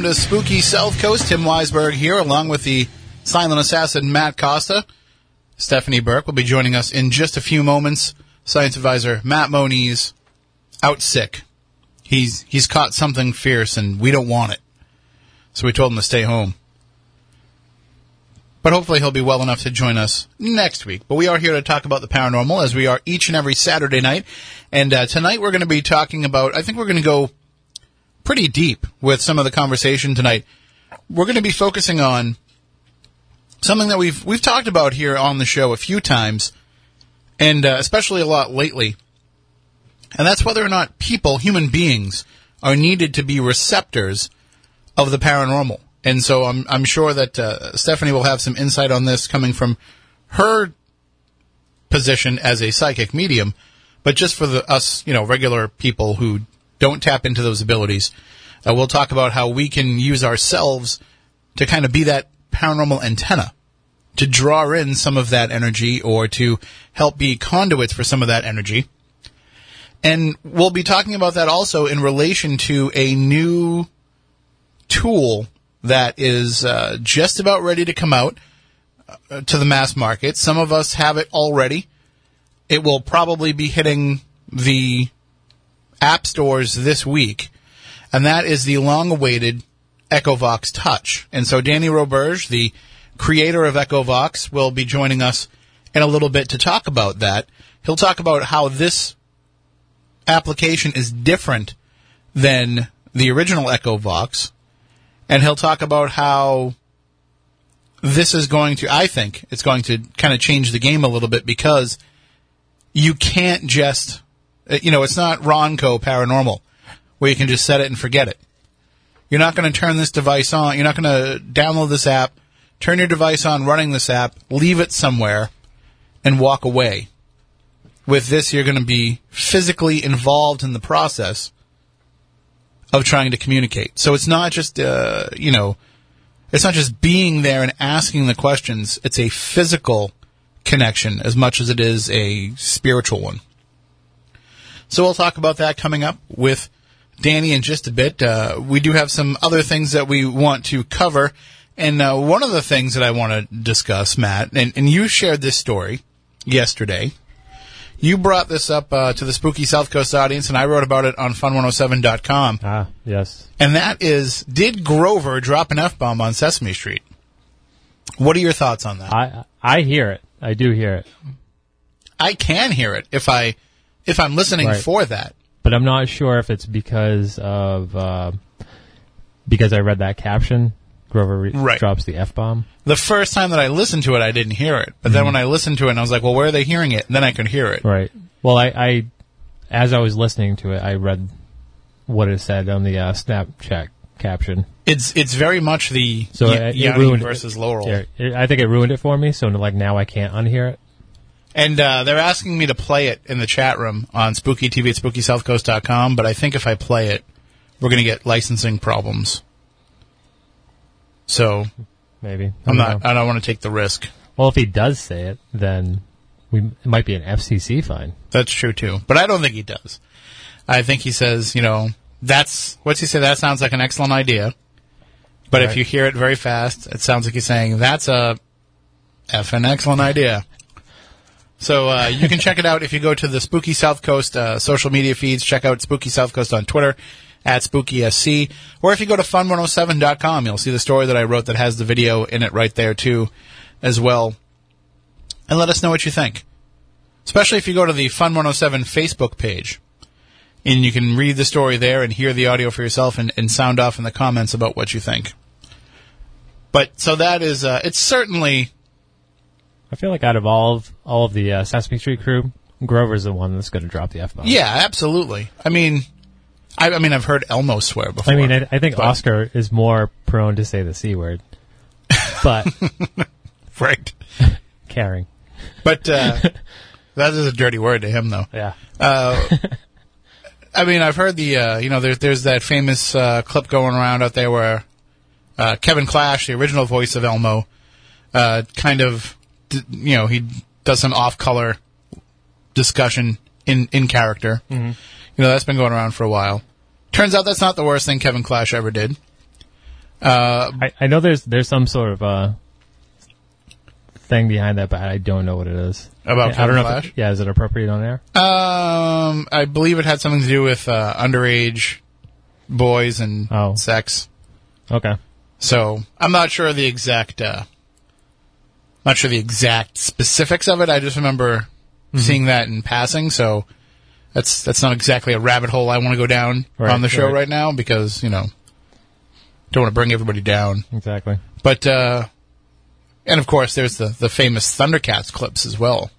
Welcome to Spooky South Coast. Tim Weisberg here, along with the silent assassin Matt Costa. Stephanie Burke will be joining us in just a few moments. Science advisor Matt Moniz out sick. He's he's caught something fierce and we don't want it. So we told him to stay home. But hopefully he'll be well enough to join us next week. But we are here to talk about the paranormal as we are each and every Saturday night. And uh, tonight we're going to be talking about, I think we're going to go pretty deep with some of the conversation tonight. We're going to be focusing on something that we've we've talked about here on the show a few times, and uh, especially a lot lately. And that's whether or not people, human beings, are needed to be receptors of the paranormal. And so I'm I'm sure that uh, Stephanie will have some insight on this coming from her position as a psychic medium, but just for the us, you know, regular people who don't tap into those abilities, uh, we'll talk about how we can use ourselves to kind of be that paranormal antenna to draw in some of that energy or to help be conduits for some of that energy. And we'll be talking about that also in relation to a new tool that is uh, just about ready to come out uh, to the mass market. Some of us have it already. It will probably be hitting the app stores this week, and that is the long-awaited EchoVox Touch. And so Danny Roberge, the creator of EchoVox, will be joining us in a little bit to talk about that. He'll talk about how this application is different than the original EchoVox, and he'll talk about how this is going to, I think, it's going to kind of change the game a little bit because you can't just, you know, it's not Ronco Paranormal where you can just set it and forget it. You're not going to turn this device on. You're not going to download this app, turn your device on running this app, leave it somewhere, and walk away. With this, you're going to be physically involved in the process of trying to communicate. So it's not just, uh, you know, it's not just being there and asking the questions. It's a physical connection as much as it is a spiritual one. So we'll talk about that coming up with Danny in just a bit. Uh, we do have some other things that we want to cover. And uh, one of the things that I want to discuss, Matt, and, and you shared this story yesterday. You brought this up uh, to the Spooky South Coast audience, and I wrote about it on fun107.com. Ah, yes. And that is Did Grover drop an F bomb on Sesame Street? What are your thoughts on that? I I hear it. I do hear it, I can hear it if I if I'm listening Right. for that. but I'm not sure if it's because of uh, because I read that caption. Grover re- Right. drops the f bomb. The first time that I listened to it, I didn't hear it. But then when I listened to it, I was like, well, where are they hearing it? And then I could hear it. Right. Well, I, I as I was listening to it, I read what it said on the uh, Snapchat caption. It's it's very much the So Y- it, it ruined versus Laurel. Yeah, it- I think it ruined it for me. So like now I can't unhear it. And uh, they're asking me to play it in the chat room on spooky TV at spookysouthcoast.com, but I think if I play it, we're going to get licensing problems. So Maybe I I'm don't know. I don't want to take the risk. Well, if he does say it, then we it might be an FCC fine. That's true too, but I don't think he does. I think he says, you know, that's what's he say? That sounds like an excellent idea. But if you hear it very fast, it sounds like he's saying that's a effing excellent idea. So uh, you can check it out if you go to the Spooky South Coast uh, social media feeds. Check out Spooky South Coast on Twitter at SpookySC, or if you go to fun107.com, you'll see the story that I wrote that has the video in it right there too, as well. And let us know what you think especially if you go to the Fun 107 Facebook page. And you can read the story there and hear the audio for yourself and, and sound off in the comments about what you think. But so that is, uh, it's certainly, I feel like out of all of all of the uh, Sesame Street crew, Grover's the one that's going to drop the f bomb. yeah, absolutely. I mean, I, I mean, I've heard Elmo swear before. I mean, I, I think but- Oscar is more prone to say the c word, but right. caring. But, uh, that is a dirty word to him though. Yeah. I mean, I've heard the, uh, you know, there's, there's that famous, uh, clip going around out there where, uh, Kevin Clash, the original voice of Elmo, uh, kind of, you know, he does some off-color discussion in, in character. Mm-hmm. You know, that's been going around for a while. Turns out that's not the worst thing Kevin Clash ever did. Uh, I, I know there's there's some sort of uh thing behind that, but I don't know what it is. About I Kevin don't know. If it, yeah, is it appropriate on air? um, I believe it had something to do with uh, underage boys and Oh. sex. Okay. So I'm not sure the exact, uh, not sure the exact specifics of it. I just remember Mm-hmm. seeing that in passing. So that's that's not exactly a rabbit hole I want to go down Right, on the show right. right. now because you know don't want to bring everybody down. Exactly. But uh, and of course there's the the famous Thundercats clips as well.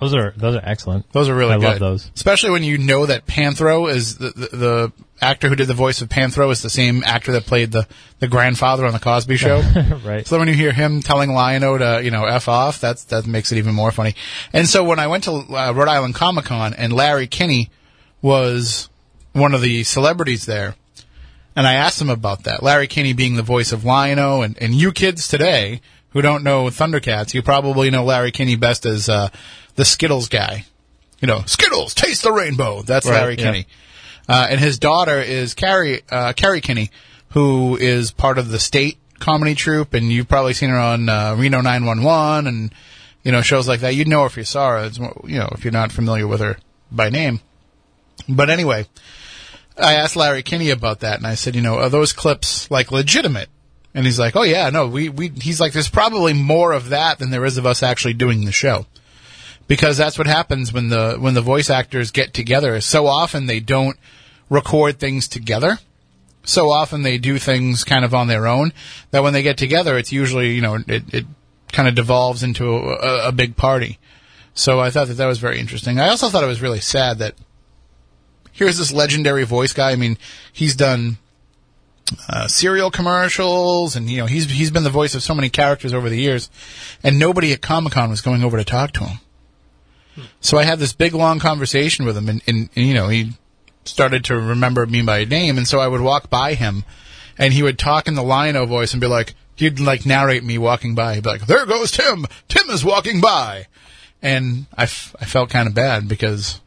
Those are those are excellent. Those are really I good. love those. Especially when you know that Panthro is the, the, the actor who did the voice of Panthro is the same actor that played the, the grandfather on the Cosby Show. right. So when you hear him telling Lion-O to, you know, F off, that's, that makes it even more funny. And so when I went to uh, Rhode Island Comic Con and Larry Kenney was one of the celebrities there, and I asked him about that. Larry Kenney being the voice of Lion-O, and, and you kids today who don't know Thundercats, you probably know Larry Kenney best as, uh, the Skittles guy. You know, Skittles, taste the rainbow. That's Right, Larry yeah. Kenney. Uh, and his daughter is Kerri, uh, Kerri Kenney, who is part of the state comedy troupe, and you've probably seen her on, uh, Reno 911 and, you know, shows like that. You'd know her if you saw her, it's, you know, if you're not familiar with her by name. But anyway, I asked Larry Kenney about that, and I said, you know, are those clips, like, legitimate? And he's like, oh yeah, no, we, we, he's like, there's probably more of that than there is of us actually doing the show because that's what happens when the when the voice actors get together. So often they don't record things together. So often they do things kind of on their own. That when they get together, it's usually you know it, it kind of devolves into a, a, big party. So I thought that that was very interesting. I also thought it was really sad that here's this legendary voice guy. I mean, he's done uh, cereal commercials, and you know he's he's been the voice of so many characters over the years, and nobody at Comic Con was going over to talk to him. So I had this big long conversation with him, and, and, and you know he started to remember me by name, and so I would walk by him, and he would talk in the Lion-O voice and be like, he'd like narrate me walking by. He'd be like, "There goes Tim. Tim is walking by," and I, f- I felt kind of bad because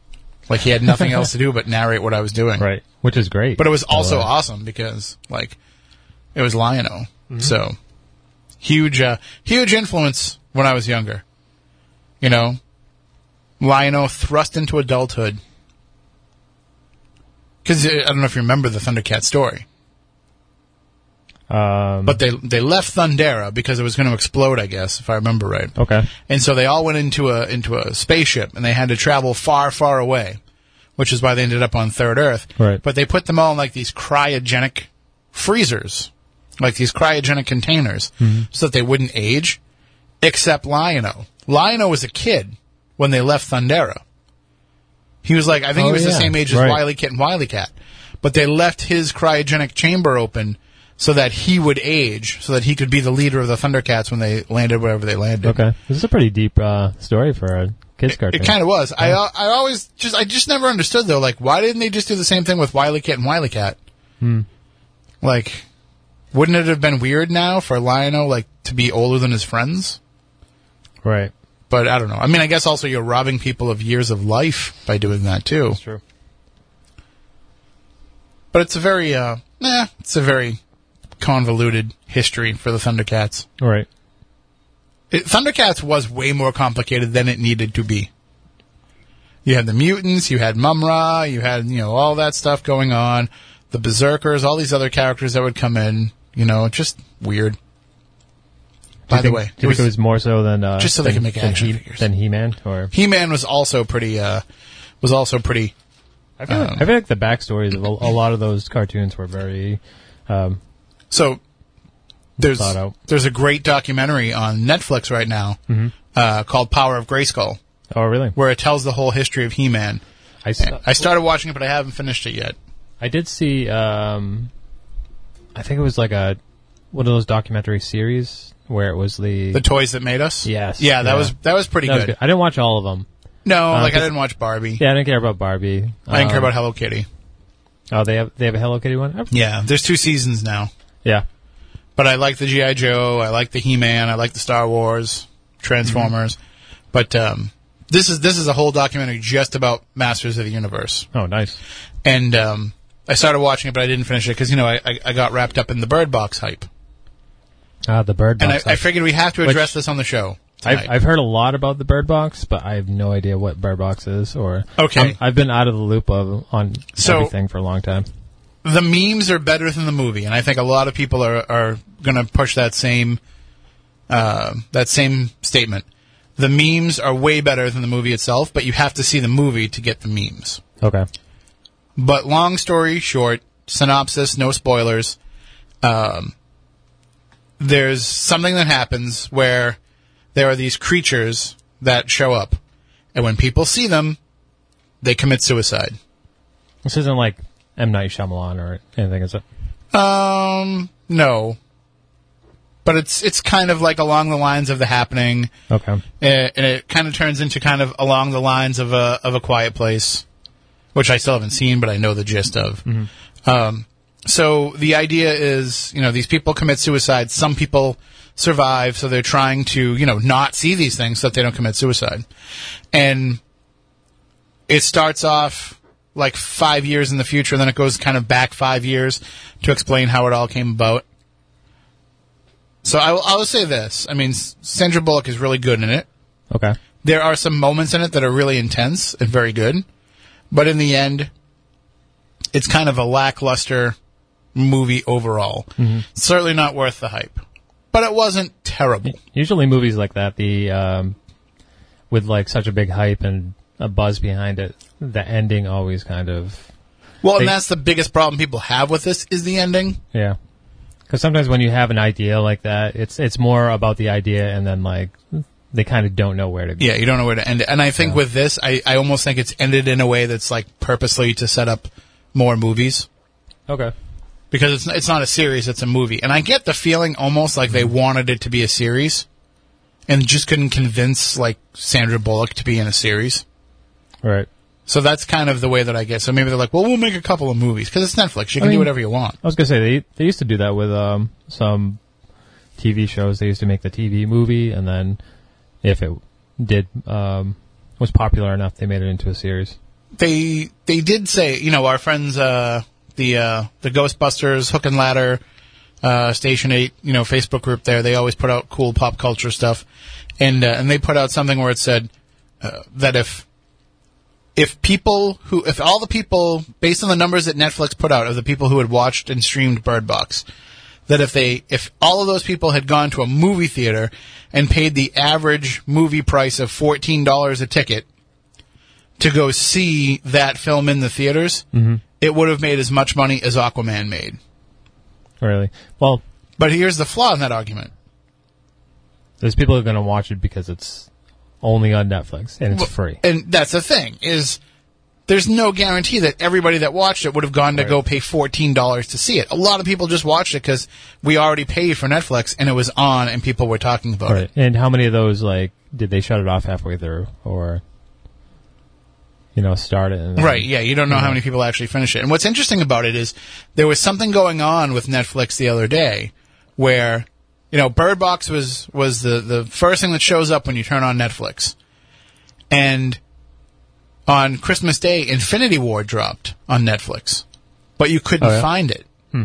like he had nothing else to do but narrate what I was doing. Right. Which is great. But it was also awesome because like it was Lion-O. So huge, uh, huge influence when I was younger. You know, Lion-O thrust into adulthood. Because I don't know if you remember the Thundercat story, um, but they they left Thundera because it was going to explode. I guess if I remember right. okay. And so they all went into a into a spaceship and they had to travel far, far away, which is why they ended up on Third Earth. Right. But they put them all in like these cryogenic freezers, like these cryogenic containers, so that they wouldn't age. Except Lion-O. Lion-O was a kid when they left Thundera. He was like, I think Oh, he was the same age as Right. Wily Kit and Wily Cat. But they left his cryogenic chamber open so that he would age, so that he could be the leader of the Thundercats when they landed wherever they landed. Okay. This is a pretty deep uh, story for a kids cartoon. It kind of was. I uh, I always just I just never understood though. Like, why didn't they just do the same thing with Wily Kit and Wily Cat? Like, wouldn't it have been weird now for Lion-O like to be older than his friends? right. But I don't know. I mean, I guess also you're robbing people of years of life by doing that too. That's true. But it's a very uh, nah, it's a very convoluted history for the Thundercats. All right. It, Thundercats was way more complicated than it needed to be. You had the mutants, you had Mumm-Ra, you had you know all that stuff going on, the berserkers, all these other characters that would come in. You know, just weird. By you the way, do it you think was, it was more so than uh, Just so they than, can make than action He- figures. than He-Man, or He-Man was also pretty. Uh, was also pretty. I feel, like, Um, I feel like the backstories of a, a lot of those cartoons were very. Um, So there's out. there's a great documentary on Netflix right now Mm-hmm. uh, called Power of Grayskull, oh, really? where it tells the whole history of He-Man. I I started watching it, but I haven't finished it yet. I did see. Um, I think it was like a one of those documentary series where it was the. The toys that made us. Yes, Yeah, that yeah. was that was pretty that was good. good. I didn't watch all of them. No, Uh, like I didn't watch Barbie. Yeah, I didn't care about Barbie. I didn't care Um, about Hello Kitty. Oh, they have they have a Hello Kitty one. Yeah, there's two seasons now. Yeah. But I like the GI Joe. I like the He Man. I like the Star Wars, Transformers. But um, this is this is a whole documentary just about Masters of the Universe. Oh, nice. And um, I started watching it, but I didn't finish it because you know I, I I got wrapped up in the Bird Box hype, Ah, the Bird and Box. I, I figured we have to address Which- this on the show. I've, tonight. I've heard a lot about the Bird Box, but I have no idea what Bird Box is or. Okay. I'm- I've been out of the loop of on So- everything for a long time. the memes are better than the movie, and I think a lot of people are are going to push that same uh, that same statement. The memes are way better than the movie itself, but you have to see the movie to get the memes. Okay. But long story short, synopsis, no spoilers. Um, there's something that happens where there are these creatures that show up, and when people see them, they commit suicide. This isn't like M Night Shyamalan or anything, is it? Um, no. But it's it's kind of like along the lines of the happening, Okay. and it kind of turns into kind of along the lines of a of a quiet place, which I still haven't seen, but I know the gist of. Um, so the idea is, you know, these people commit suicide. Some people survive, so they're trying to, you know, not see these things so that they don't commit suicide. And it starts off like five years in the future, and then it goes kind of back five years to explain how it all came about. So I will, I will say this. I mean, Sandra Bullock is really good in it. Okay. There are some moments in it that are really intense and very good, but in the end, it's kind of a lackluster movie overall. Certainly not worth the hype, but it wasn't terrible. Usually movies like that, the um, with like such a big hype and a buzz behind it, the ending always kind of Well, and that's the biggest problem people have with this is the ending. yeah. Because sometimes when you have an idea like that, it's it's more about the idea, and then like they kind of don't know where to go. Yeah, you don't know where to end it. And I think with this, I, I almost think it's ended in a way that's like purposely to set up more movies. Okay. Because it's it's not a series; it's a movie. And I get the feeling almost like they wanted it to be a series, and just couldn't convince like Sandra Bullock to be in a series. Right. So that's kind of the way that I get. So maybe they're like, "Well, we'll make a couple of movies because it's Netflix. You can do mean- whatever you want." I was gonna say they they used to do that with um some TV shows. They used to make the TV movie, and then if it did um was popular enough, they made it into a series. They they did say, you know, our friends, uh, the uh, the Ghostbusters Hook and Ladder uh, Station Eight, you know, Facebook group. There, they always put out cool pop culture stuff, and uh, and they put out something where it said uh, that if if people who if all the people based on the numbers that Netflix put out of the people who had watched and streamed Bird Box that if they if all of those people had gone to a movie theater and paid the average movie price of $14 a ticket to go see that film in the theaters it would have made as much money as Aquaman made Really? Well, but here's the flaw in that argument there's people who are gonna watch it because it's only on Netflix and it's Well, free. And that's the thing is there's no guarantee that everybody that watched it would have gone to Right. go pay $14 to see it. A lot of people just watched it because we already paid for Netflix and it was on and people were talking about Right. it. And how many of those like did they shut it off halfway through or you know start it? And then- Right, yeah, you don't know how many people actually finish it. And what's interesting about it is there was something going on with Netflix the other day where, you know, Bird Box was, was the, the first thing that shows up when you turn on Netflix. And on Christmas Day, Infinity War dropped on Netflix, but you couldn't Oh, yeah? find it. Hmm.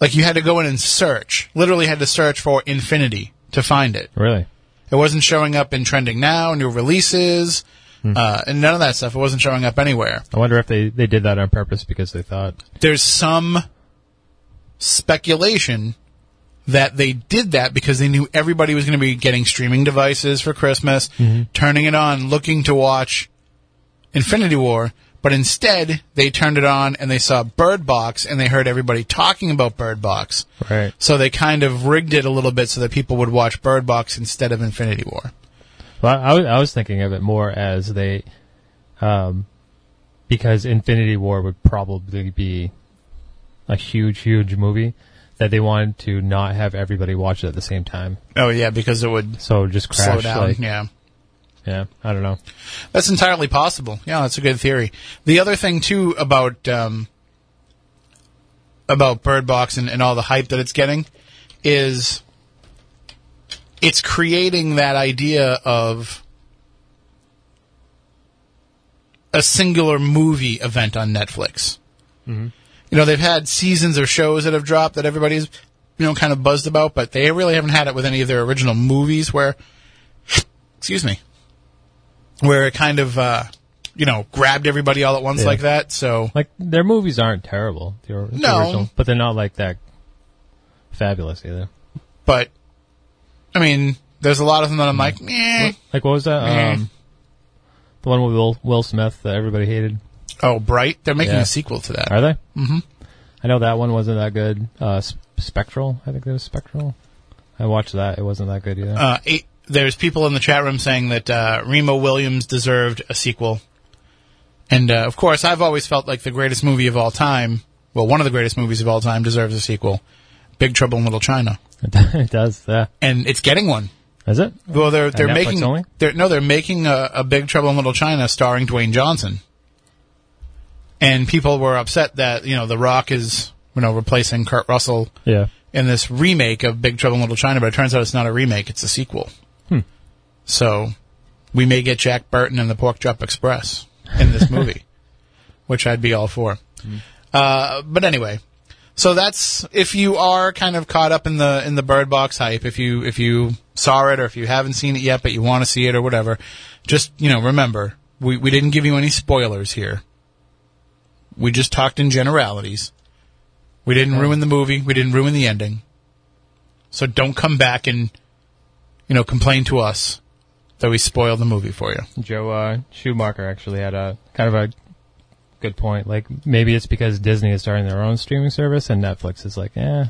Like you had to go in and search, literally had to search for Infinity to find it. Really? It wasn't showing up in trending now, new releases, uh, and none of that stuff. It wasn't showing up anywhere. I wonder if they they did that on purpose because they thought There's some speculation that they did that because they knew everybody was going to be getting streaming devices for Christmas, turning it on, looking to watch Infinity War, but instead they turned it on and they saw Bird Box and they heard everybody talking about Bird Box. right. So they kind of rigged it a little bit so that people would watch Bird Box instead of Infinity War. Well, I, was- I was thinking of it more as they, um, because Infinity War would probably be a huge, huge movie that they wanted to not have everybody watch it at the same time. Oh yeah, because it would So just crash. slow down. Like, yeah. yeah, I don't know. That's entirely possible. Yeah, that's a good theory. The other thing too about um, about Bird Box and, and all the hype that it's getting is it's creating that idea of a singular movie event on Netflix. You know, they've had seasons of shows that have dropped that everybody's, you know, kind of buzzed about, but they really haven't had it with any of their original movies where, excuse me, where it kind of, uh, you know, grabbed everybody all at once Yeah. like that. So, Like their movies aren't terrible. The, or- the No. original, but they're not like that fabulous either. but, I mean, there's a lot of them that I'm like, eh. Like what was that? Eh. Um, the one with Will, Will Smith that everybody hated. Oh, Bright. They're making Yeah. a sequel to that. Are they? Mm-hmm. I know that one wasn't that good. Uh, S- Spectral, I think it was Spectral. I watched that. It wasn't that good either. Uh, eight, there's people in the chat room saying that uh, Remo Williams deserved a sequel. And uh, of course, I've always felt like the greatest movie of all time, well, one of the greatest movies of all time, deserves a sequel. Big Trouble in Little China, it does. Yeah. and it's getting one. Is it? Well, they're they're Netflix making only? they're no, they're making a, a Big Trouble in Little China starring Dwayne Johnson. And people were upset that you know The Rock is you know replacing Kurt Russell Yeah. in this remake of Big Trouble in Little China, but it turns out it's not a remake; it's a sequel. Hmm. So we may get Jack Burton and the Pork Chop Express in this movie, which I'd be all for. Uh, but anyway, so that's if you are kind of caught up in the in the Bird Box hype. If you if you saw it or if you haven't seen it yet, but you want to see it or whatever, just you know remember we we didn't give you any spoilers here. We just talked in generalities. We didn't ruin the movie. We didn't ruin the ending. So don't come back and, you know, complain to us that we spoiled the movie for you. Joe uh, Schumacher actually had a kind of a good point. Like maybe it's because Disney is starting their own streaming service and Netflix is like, eh.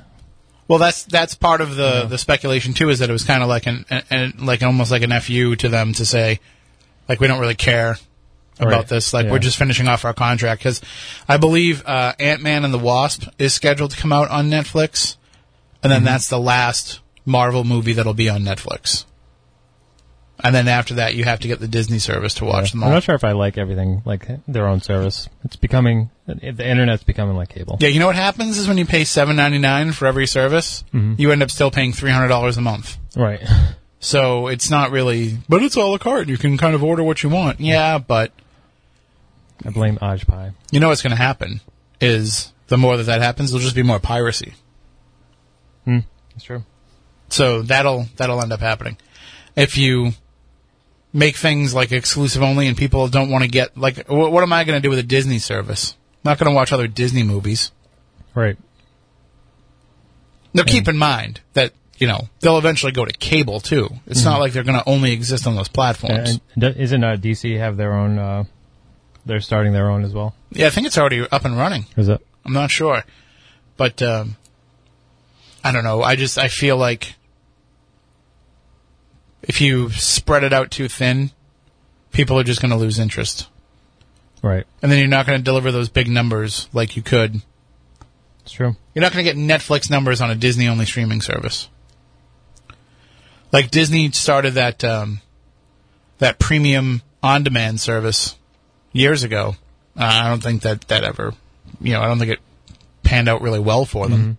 Well, that's that's part of the the speculation too. Is that it was kind of like an, an, an like almost like an fu to them to say, like we don't really care about Right. this. Like Yeah. we're just finishing off our contract because I believe uh, Ant Man and the Wasp is scheduled to come out on Netflix, and then that's the last Marvel movie that'll be on Netflix. And then after that, you have to get the Disney service to watch I'm them all. I'm not sure if I like everything like their own service. It's becoming the internet's becoming like cable. Yeah, you know what happens is when you pay seven ninety nine for every service, mm-hmm. you end up still paying three hundred dollars a month. Right. So it's not really, but it's all a la carte. You can kind of order what you want. Yeah, but I blame Ajit Pai. you know what's going to happen is the more that that happens, there'll just be more piracy. Hmm. It's true. So that'll that'll end up happening. If you make things like exclusive only and people don't want to get like, wh- what am I going to do with a Disney service? I'm not going to watch other Disney movies. Right. Now, keep in mind that you know they'll eventually go to cable too. It's not like they're going to only exist on those platforms. And, and isn't uh, DC have their own? Uh, they're starting their own as well. yeah, I think it's already up and running. Is it? I'm not sure, but um, I don't know. I just I feel like if you spread it out too thin, people are just going to lose interest, Right. and then you're not going to deliver those big numbers like you could. It's true. You're not going to get Netflix numbers on a Disney only streaming service. Like Disney started that um, that premium on demand service years ago. Uh, I don't think that that ever, you know, I don't think it panned out really well for them.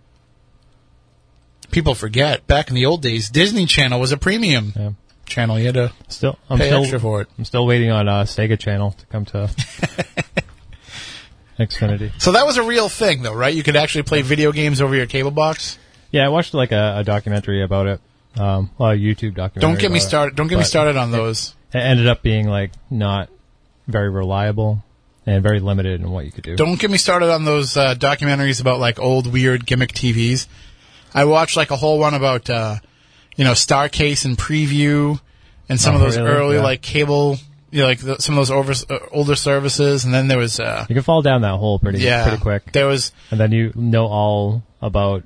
People forget back in the old days, Disney Channel was a premium Yeah. channel. You had to Still, I'm pay still, extra for it. I'm still waiting on uh, Sega Channel to come to Xfinity. So that was a real thing, though, right? You could actually play video games over your cable box. Yeah, I watched like a, a documentary about it. Um, well, a YouTube documentary. Don't get me it. started. Don't get me started on those. It ended up being like not very reliable and very limited in what you could do. Don't get me started on those uh, documentaries about like old weird gimmick TVs. I watched like a whole one about uh, you know Starcase and Preview and some Oh, of those really? early Yeah. like cable, you know, like the, some of those over, uh, older services, and then there was uh, You can fall down that hole pretty yeah, pretty quick, There was and then you know all about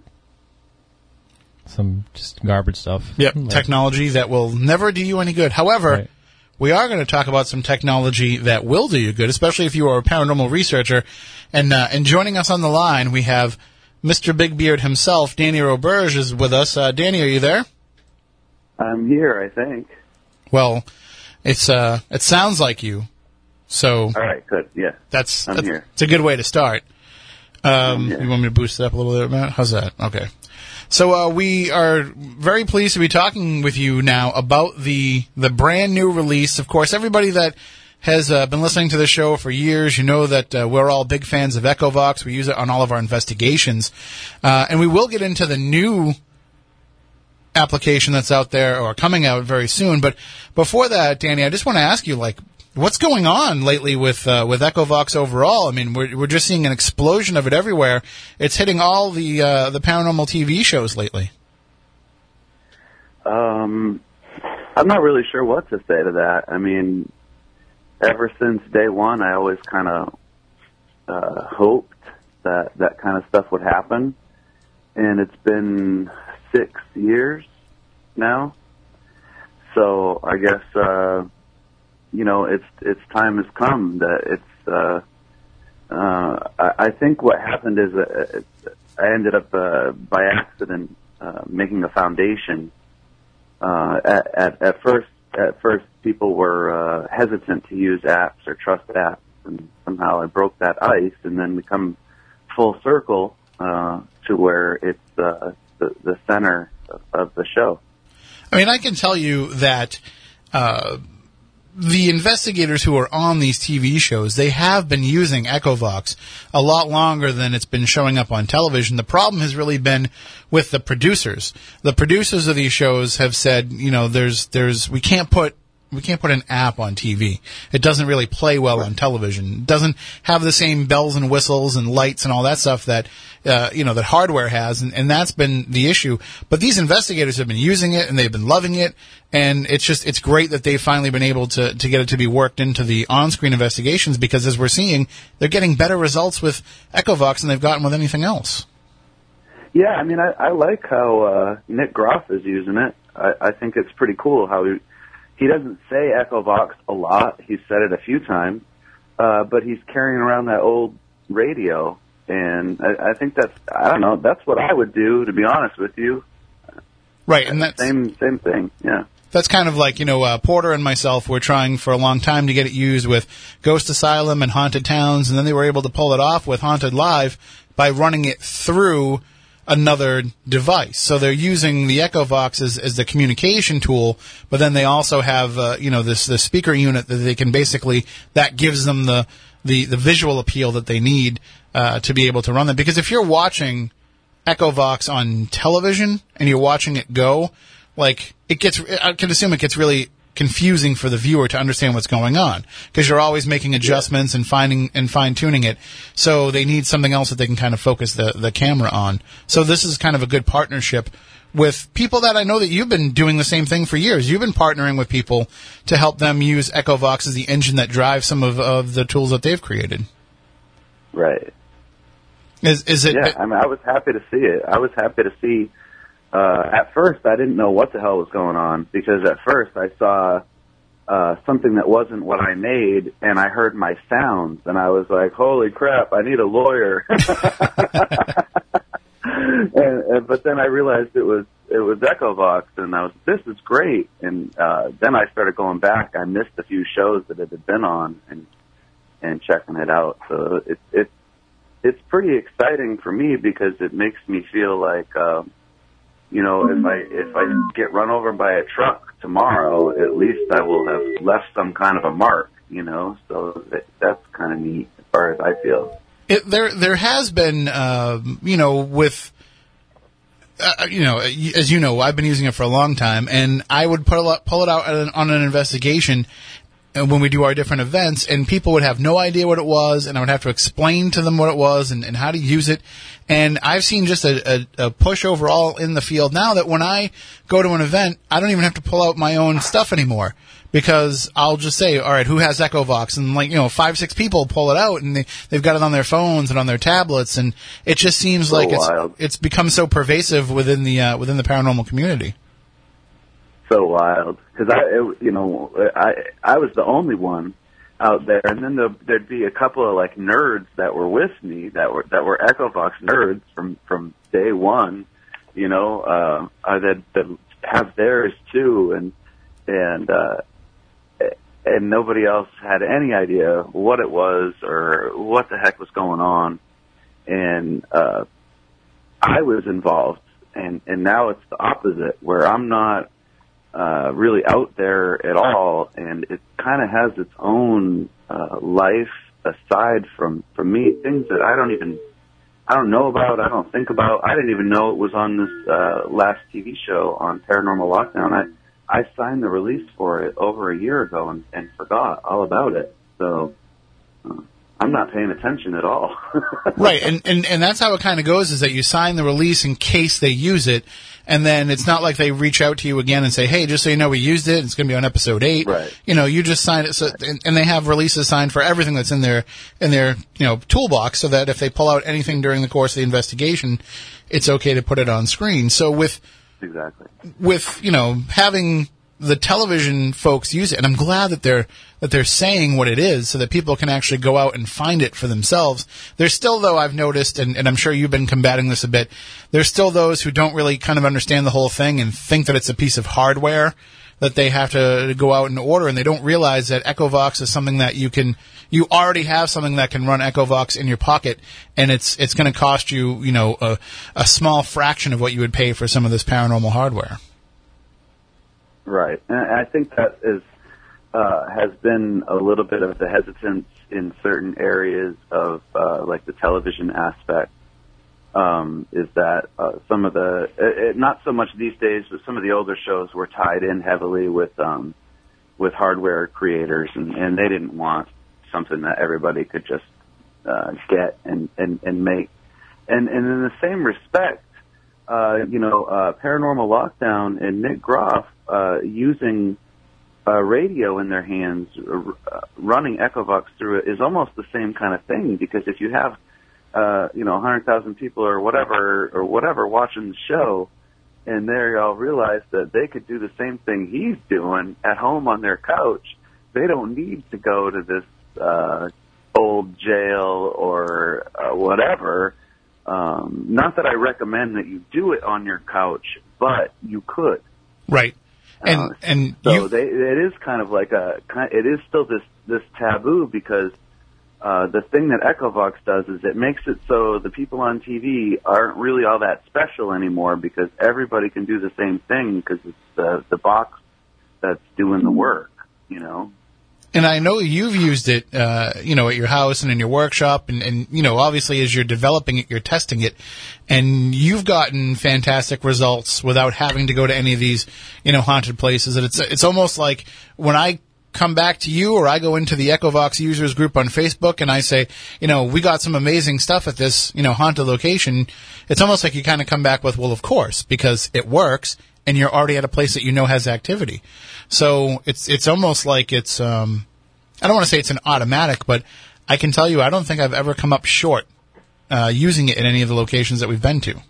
some just garbage stuff. yep Like- technology that will never do you any good. However. Right. We are going to talk about some technology that will do you good, especially if you are a paranormal researcher. And uh, and joining us on the line, we have Mr. Big Beard himself, Danny Roberge, is with us. Uh, Danny, are you there? I'm here, I think. Well, it's uh, it sounds like you. So All right, good. Yeah. that's I'm that's here. it's a good way to start. Um, you want me to boost it up a little bit, Matt? How's that? Okay. So uh, we are very pleased to be talking with you now about the the brand new release. Of course, everybody that has uh, been listening to the show for years, you know that uh, we're all big fans of EchoVox. We use it on all of our investigations, uh, and we will get into the new application that's out there or coming out very soon. But before that, Danny, I just want to ask you, like, what's going on lately with uh, with EchoVox overall? I mean, we're we're just seeing an explosion of it everywhere. It's hitting all the uh, the paranormal TV shows lately. Um, I'm not really sure what to say to that. I mean, ever since day one, I always kind of uh, hoped that that kind of stuff would happen, and it's been six years now. So I guess uh, you know it's it's time has come that it's. Uh, uh, I, I think what happened is uh, I ended up uh, by accident uh, making a foundation. Uh, at, at at first, at first, people were uh, hesitant to use apps or trust apps, and somehow I broke that ice, and then we come full circle uh, to where it's uh, the the center of, the show. I mean, I can tell you that uh, the investigators who are on these TV shows, they have been using EchoVox a lot longer than it's been showing up on television. The problem has really been with the producers. The producers of these shows have said, you know, there's, there's, we can't put we can't put an app on TV. It doesn't really play well on television. It doesn't have the same bells and whistles and lights and all that stuff that uh, you know that hardware has, and, and that's been the issue. But these investigators have been using it and they've been loving it, and it's just it's great that they've finally been able to to get it to be worked into the on-screen investigations because as we're seeing, they're getting better results with EchoVox than they've gotten with anything else. Yeah, I mean, I, I like how uh, Nick Groff is using it. I, I think it's pretty cool how he he doesn't say Echo EchoVox a lot. He's said it a few times, uh, but he's carrying around that old radio, and I, I think that's I don't know. That's what I would do, to be honest with you. Right, and that's Same same thing. Yeah. that's kind of like you know uh, Porter and myself were trying for a long time to get it used with Ghost Asylum and Haunted Towns, and then they were able to pull it off with Haunted Live by running it through another device. So they're using the EchoVox as, as the communication tool, but then they also have uh, you know this this speaker unit that they can basically that gives them the the, the visual appeal that they need uh, to be able to run them. Because if you're watching EchoVox on television and you're watching it go, like it gets, I can assume it gets really confusing for the viewer to understand what's going on because you're always making adjustments and finding and fine tuning it. So they need something else that they can kind of focus the the camera on. So this is kind of a good partnership with people that I know that you've been doing the same thing for years. You've been partnering with people to help them use EchoVox as the engine that drives some of, of the tools that they've created. Right. Is is it? Yeah, I mean, I was happy to see it. I was happy to see. Uh, at first, I didn't know what the hell was going on because at first I saw uh, something that wasn't what I made, and I heard my sounds, and I was like, "Holy crap! I need a lawyer." and, and but then I realized it was it was EchoVox, and I was this is great. And uh, then I started going back. I missed a few shows that it had been on, and and checking it out. So it's it's it's pretty exciting for me because it makes me feel like, uh, you know, if I if I get run over by a truck tomorrow, at least I will have left some kind of a mark, you know. So that, that's kind of neat as far as I feel. It, there, there has been, uh, you know, with, uh, you know, as you know, I've been using it for a long time, and I would pull it, pull it out on an, investigation uh, when we do our different events, and people would have no idea what it was, and I would have to explain to them what it was and, and how to use it. And I've seen just a, a, a push overall in the field now that when I go to an event, I don't even have to pull out my own stuff anymore because I'll just say, all right, who has EchoVox? And like, you know, five, six people pull it out and they, they've got it on their phones and on their tablets. And it just seems So like it's, it's become so pervasive within the, uh, within the paranormal community. So wild. Because I, it, you know, I I was the only one out there, and then there, there'd be a couple of like nerds that were with me that were that were EchoVox nerds from from day one, you know, uh, that that have theirs too, and and uh, and nobody else had any idea what it was or what the heck was going on, and uh, I was involved, and and now it's the opposite where I'm not uh, really out there at all, and it kind of has its own uh, life aside from from me. Things that I don't even I don't know about, I don't think about. I didn't even know it was on this uh, last TV show on Paranormal Lockdown. I I signed the release for it over a year ago and, and forgot all about it. So uh, I'm not paying attention at all. right, and, and and that's how it kind of goes. Is that you sign the release in case they use it, and then it's not like they reach out to you again and say, "Hey, just so you know, we used it. It's going to be on episode eight. Right. You know, you just sign it, so and, and they have releases signed for everything that's in their in their you know toolbox, so that if they pull out anything during the course of the investigation, it's okay to put it on screen. So with exactly. with you know having the television folks use it, and I'm glad that they're that they're saying what it is, so that people can actually go out and find it for themselves. There's still, though, I've noticed, and, and I'm sure you've been combating this a bit. There's still those who don't really kind of understand the whole thing and think that it's a piece of hardware that they have to go out and order, and they don't realize that EchoVox is something that you can you already have something that can run EchoVox in your pocket, and it's it's going to cost you you know a, a small fraction of what you would pay for some of this paranormal hardware. Right, and I think that is uh, has been a little bit of the hesitance in certain areas of uh, like the television aspect. Um, is that uh, some of the it, it, not so much these days, but some of the older shows were tied in heavily with um, with hardware creators, and, and they didn't want something that everybody could just uh, get and, and, and make. And, and in the same respect, uh, you know, uh, Paranormal Lockdown and Nick Groff uh, using a radio in their hands, uh, running EchoVox through it is almost the same kind of thing because if you have, uh, you know, 100,000 people or whatever, or whatever watching the show, and they all realize that they could do the same thing he's doing at home on their couch, they don't need to go to this, uh, old jail or uh, whatever. Um, not that I recommend that you do it on your couch, but you could. Right. And Uh, and So you, they, it is kind of like a, kind- it is still this this taboo because uh, the thing that EchoVox does is it makes it so the people on TV aren't really all that special anymore because everybody can do the same thing because it's the the box that's doing the work. You know. And I know you've used it, uh, you know, at your house and in your workshop, and, and you know, obviously as you're developing it, you're testing it, and you've gotten fantastic results without having to go to any of these, you know, haunted places. And it's it's almost like when I come back to you or I go into the EchoVox users group on Facebook and I say, you know, we got some amazing stuff at this, you know, haunted location. It's almost like you kind of come back with, well, of course, because it works and you're already at a place that you know has activity. So it's it's almost like it's um, I don't want to say it's an automatic, but I can tell you I don't think I've ever come up short uh, using it in any of the locations that we've been to.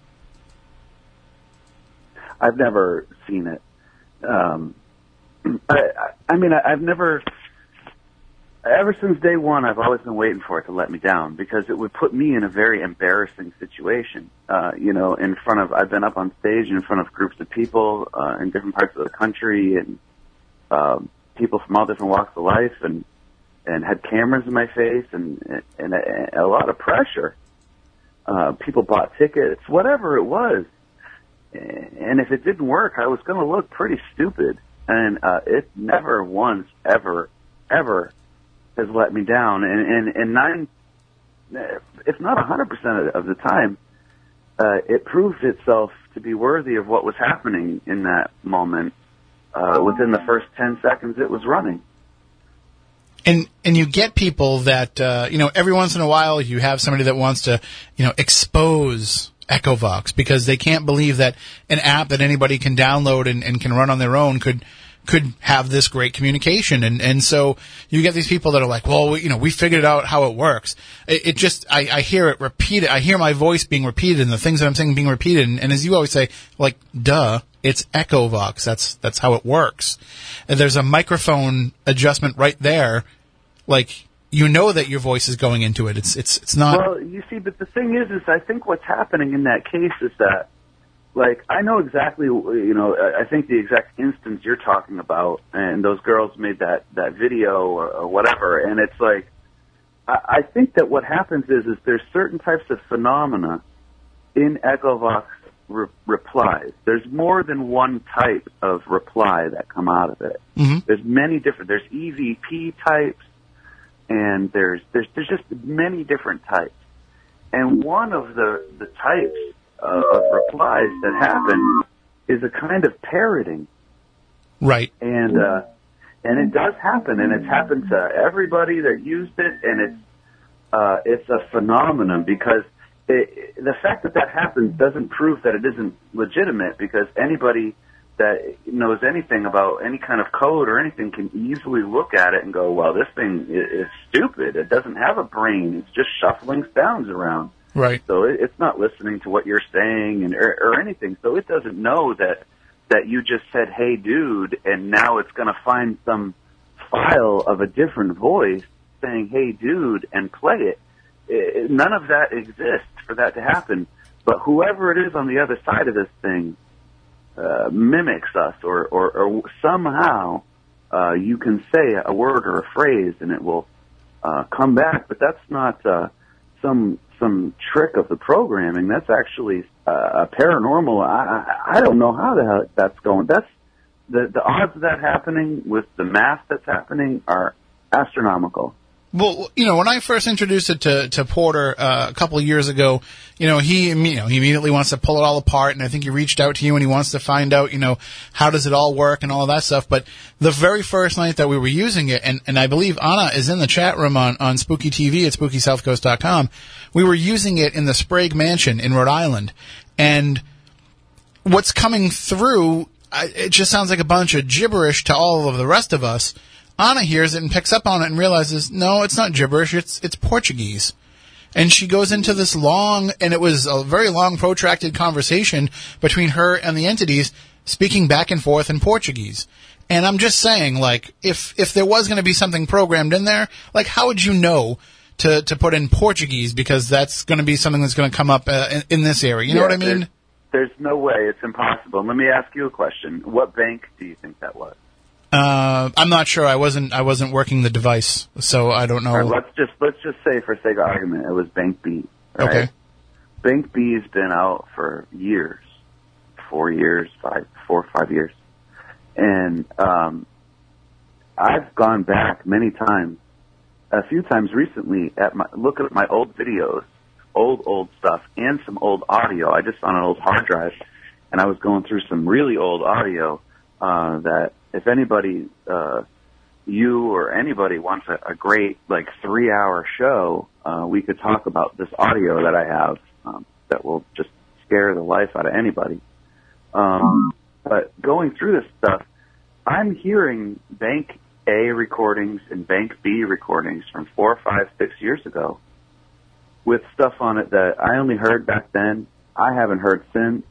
I've never seen it. Um, I, I, mean, I, I've never. Ever since day one, I've always been waiting for it to let me down because it would put me in a very embarrassing situation. Uh, you know, in front of I've been up on stage in front of groups of people uh, in different parts of the country and um, people from all different walks of life, and and had cameras in my face and and a, a lot of pressure. Uh, people bought tickets, whatever it was and if it didn't work, I was going to look pretty stupid. And uh, it never once, ever, ever has let me down. And and, and nine, if not a hundred percent of the time, uh, it proved itself to be worthy of what was happening in that moment. Uh, within the first ten seconds, it was running. and and you get people that uh, you know every once in a while you have somebody that wants to you know expose EchoVox because they can't believe that an app that anybody can download and, and can run on their own could could have this great communication. And and so you get these people that are like well we, you know we figured out how it works. It, it just I, I hear it repeated. I hear my voice being repeated and the things that I'm saying being repeated. And, and as you always say like duh it's EchoVox that's that's how it works. And there's a microphone adjustment right there like you know that your voice is going into it. It's it's it's not. Well, you see, but the thing is, is I think what's happening in that case is that, like, I know exactly, you know, I think the exact instance you're talking about, and those girls made that that video or, or whatever, and it's like, I, I think that what happens is, is there's certain types of phenomena in EchoVox re- replies. There's more than one type of reply that come out of it. Mhm. There's many different. There's EVP types, and there's there's there's just many different types. And one of the the types uh, of replies that happen is a kind of parroting Right. and uh, and it does happen, and it's happened to everybody that used it, and it's uh, it's a phenomenon because it, the fact that that happens doesn't prove that it isn't legitimate because anybody that knows anything about any kind of code or anything can easily look at it and go, well, this thing is, is stupid. It doesn't have a brain. It's just shuffling sounds around. Right. So it, it's not listening to what you're saying and or, or anything. So it doesn't know that that you just said, "Hey, dude," and now it's going to find some file of a different voice saying, "Hey, dude," and play it. it. None of that exists for that to happen. But whoever it is on the other side of this thing uh, mimics us, or or, or somehow uh, you can say a word or a phrase, and it will uh, come back. But that's not uh, some some trick of the programming. That's actually uh, a paranormal. I, I don't know how the hell that's going. That's the the odds of that happening with the math that's happening are astronomical. Well, you know, when I first introduced it to to Porter uh, a couple of years ago, you know, he you know he immediately wants to pull it all apart, and I think he reached out to you and he wants to find out, you know, how does it all work and all that stuff. But the very first night that we were using it, and and I believe Anna is in the chat room on on Spooky TV at SpookySouthCoast.com, we were using it in the Sprague Mansion in Rhode Island, and what's coming through, I, it just sounds like a bunch of gibberish to all of the rest of us. Anna hears it and picks up on it and realizes, no, it's not gibberish, it's it's Portuguese. And she goes into this long, and it was a very long, protracted conversation between her and the entities, speaking back and forth in Portuguese. And I'm just saying, like, if if there was going to be something programmed in there, like, how would you know to to put in Portuguese because that's going to be something that's going to come up uh, in, in this area? You know Yeah, what I mean? There's, there's no way. It's impossible. Let me ask you a question. What bank do you think that was? Uh, I'm not sure. I wasn't. I wasn't working the device, so I don't know. Right, let's just let's just say for sake of argument, it was Bank B. Right? Okay. Bank B's been out for years, four years, five, four or five years, and um, I've gone back many times, a few times recently at my look at my old videos, old old stuff, and some old audio. I just found an old hard drive, and I was going through some really old audio uh, that if anybody. Uh, you or anybody wants a, a great like three hour show, uh, we could talk about this audio that I have um, that will just scare the life out of anybody. Um, but going through this stuff, I'm hearing Bank A recordings and Bank B recordings from four, five, six years ago with stuff on it that I only heard back then. I haven't heard since.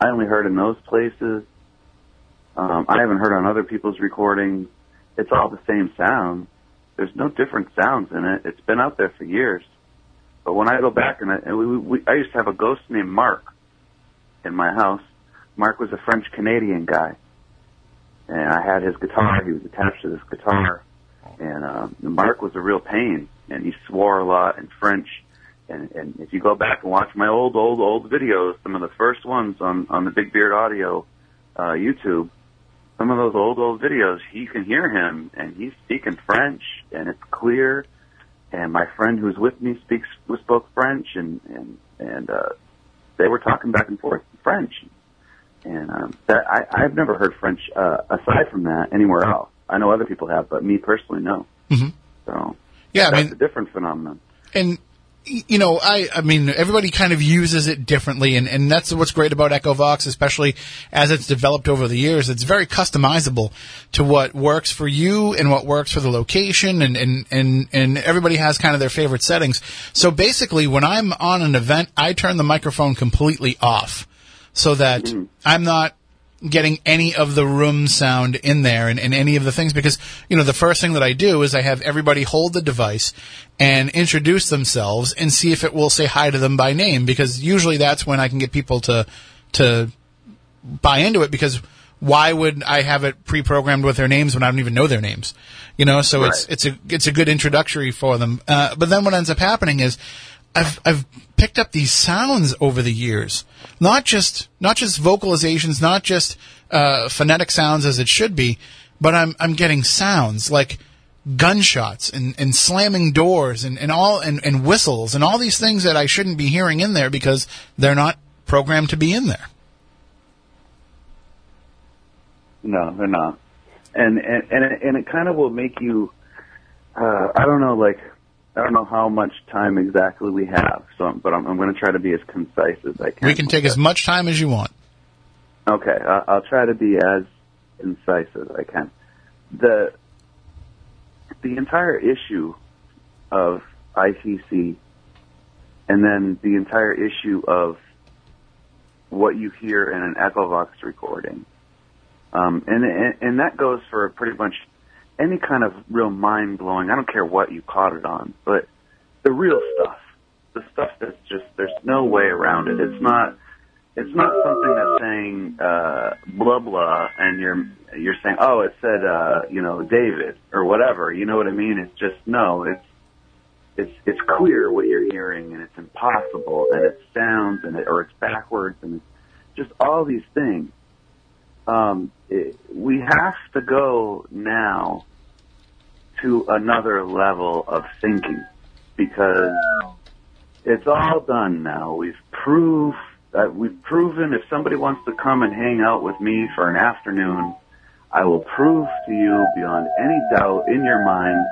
I only heard in those places. Um, I haven't heard on other people's recordings it's all the same sound. There's no different sounds in it. It's been out there for years. But when I go back and I, and we, we, I used to have a ghost named Mark in my house. Mark was a French Canadian guy, and I had his guitar. He was attached to this guitar, and um, Mark was a real pain, and he swore a lot in French. And, and if you go back and watch my old, old, old videos, some of the first ones on on the Big Beard Audio uh, YouTube, some of those old old videos, you can hear him, and he's speaking French, and it's clear. And my friend who's with me speaks spoke French, and and and uh, they were talking back and forth in French. And um, that I I've never heard French uh, aside from that anywhere else. I know other people have, but me personally, no. Mhm. So Yeah, I that's mean, a different phenomenon. and you know, I I mean, everybody kind of uses it differently, and and that's what's great about EchoVox, especially as it's developed over the years. It's very customizable to what works for you and what works for the location, and and and and everybody has kind of their favorite settings. So basically, when I'm on an event, I turn the microphone completely off, so that mm-hmm. I'm not getting any of the room sound in there and, and any of the things because you know the first thing that I do is I have everybody hold the device and introduce themselves and see if it will say hi to them by name because usually that's when I can get people to to buy into it because why would I have it pre-programmed with their names when I don't even know their names? You know, so it's it's a it's a good introductory for them. Uh, but then what ends up happening is I've I've picked up these sounds over the years, not just not just vocalizations, not just uh, phonetic sounds as it should be, but I'm I'm getting sounds like gunshots and, and slamming doors and, and all and, and whistles and all these things that I shouldn't be hearing in there because they're not programmed to be in there. No, they're not. And and and it, and it kind of will make you. Uh, I don't know, like I don't know how much time exactly we have, so but I'm, I'm going to try to be as concise as I can. We can take as much time as you want. Okay, I, I'll try to be as concise as I can. The the entire issue of ITC, and then the entire issue of what you hear in an Echovox recording, um, and, and and that goes for pretty much any kind of real mind blowing. I don't care what you caught it on, but the real stuff, the stuff that's just there's no way around it. It's not it's not something that's saying uh, blah blah, and you're you're saying, oh, it said uh, you know David or whatever. You know what I mean? It's just no. It's it's it's clear what you're hearing, and it's impossible, and it sounds, and it or it's backwards, and it's just all these things. Um, it, we have to go now to another level of thinking because it's all done now. We've proved uh, we've proven if somebody wants to come and hang out with me for an afternoon, I will prove to you beyond any doubt in your mind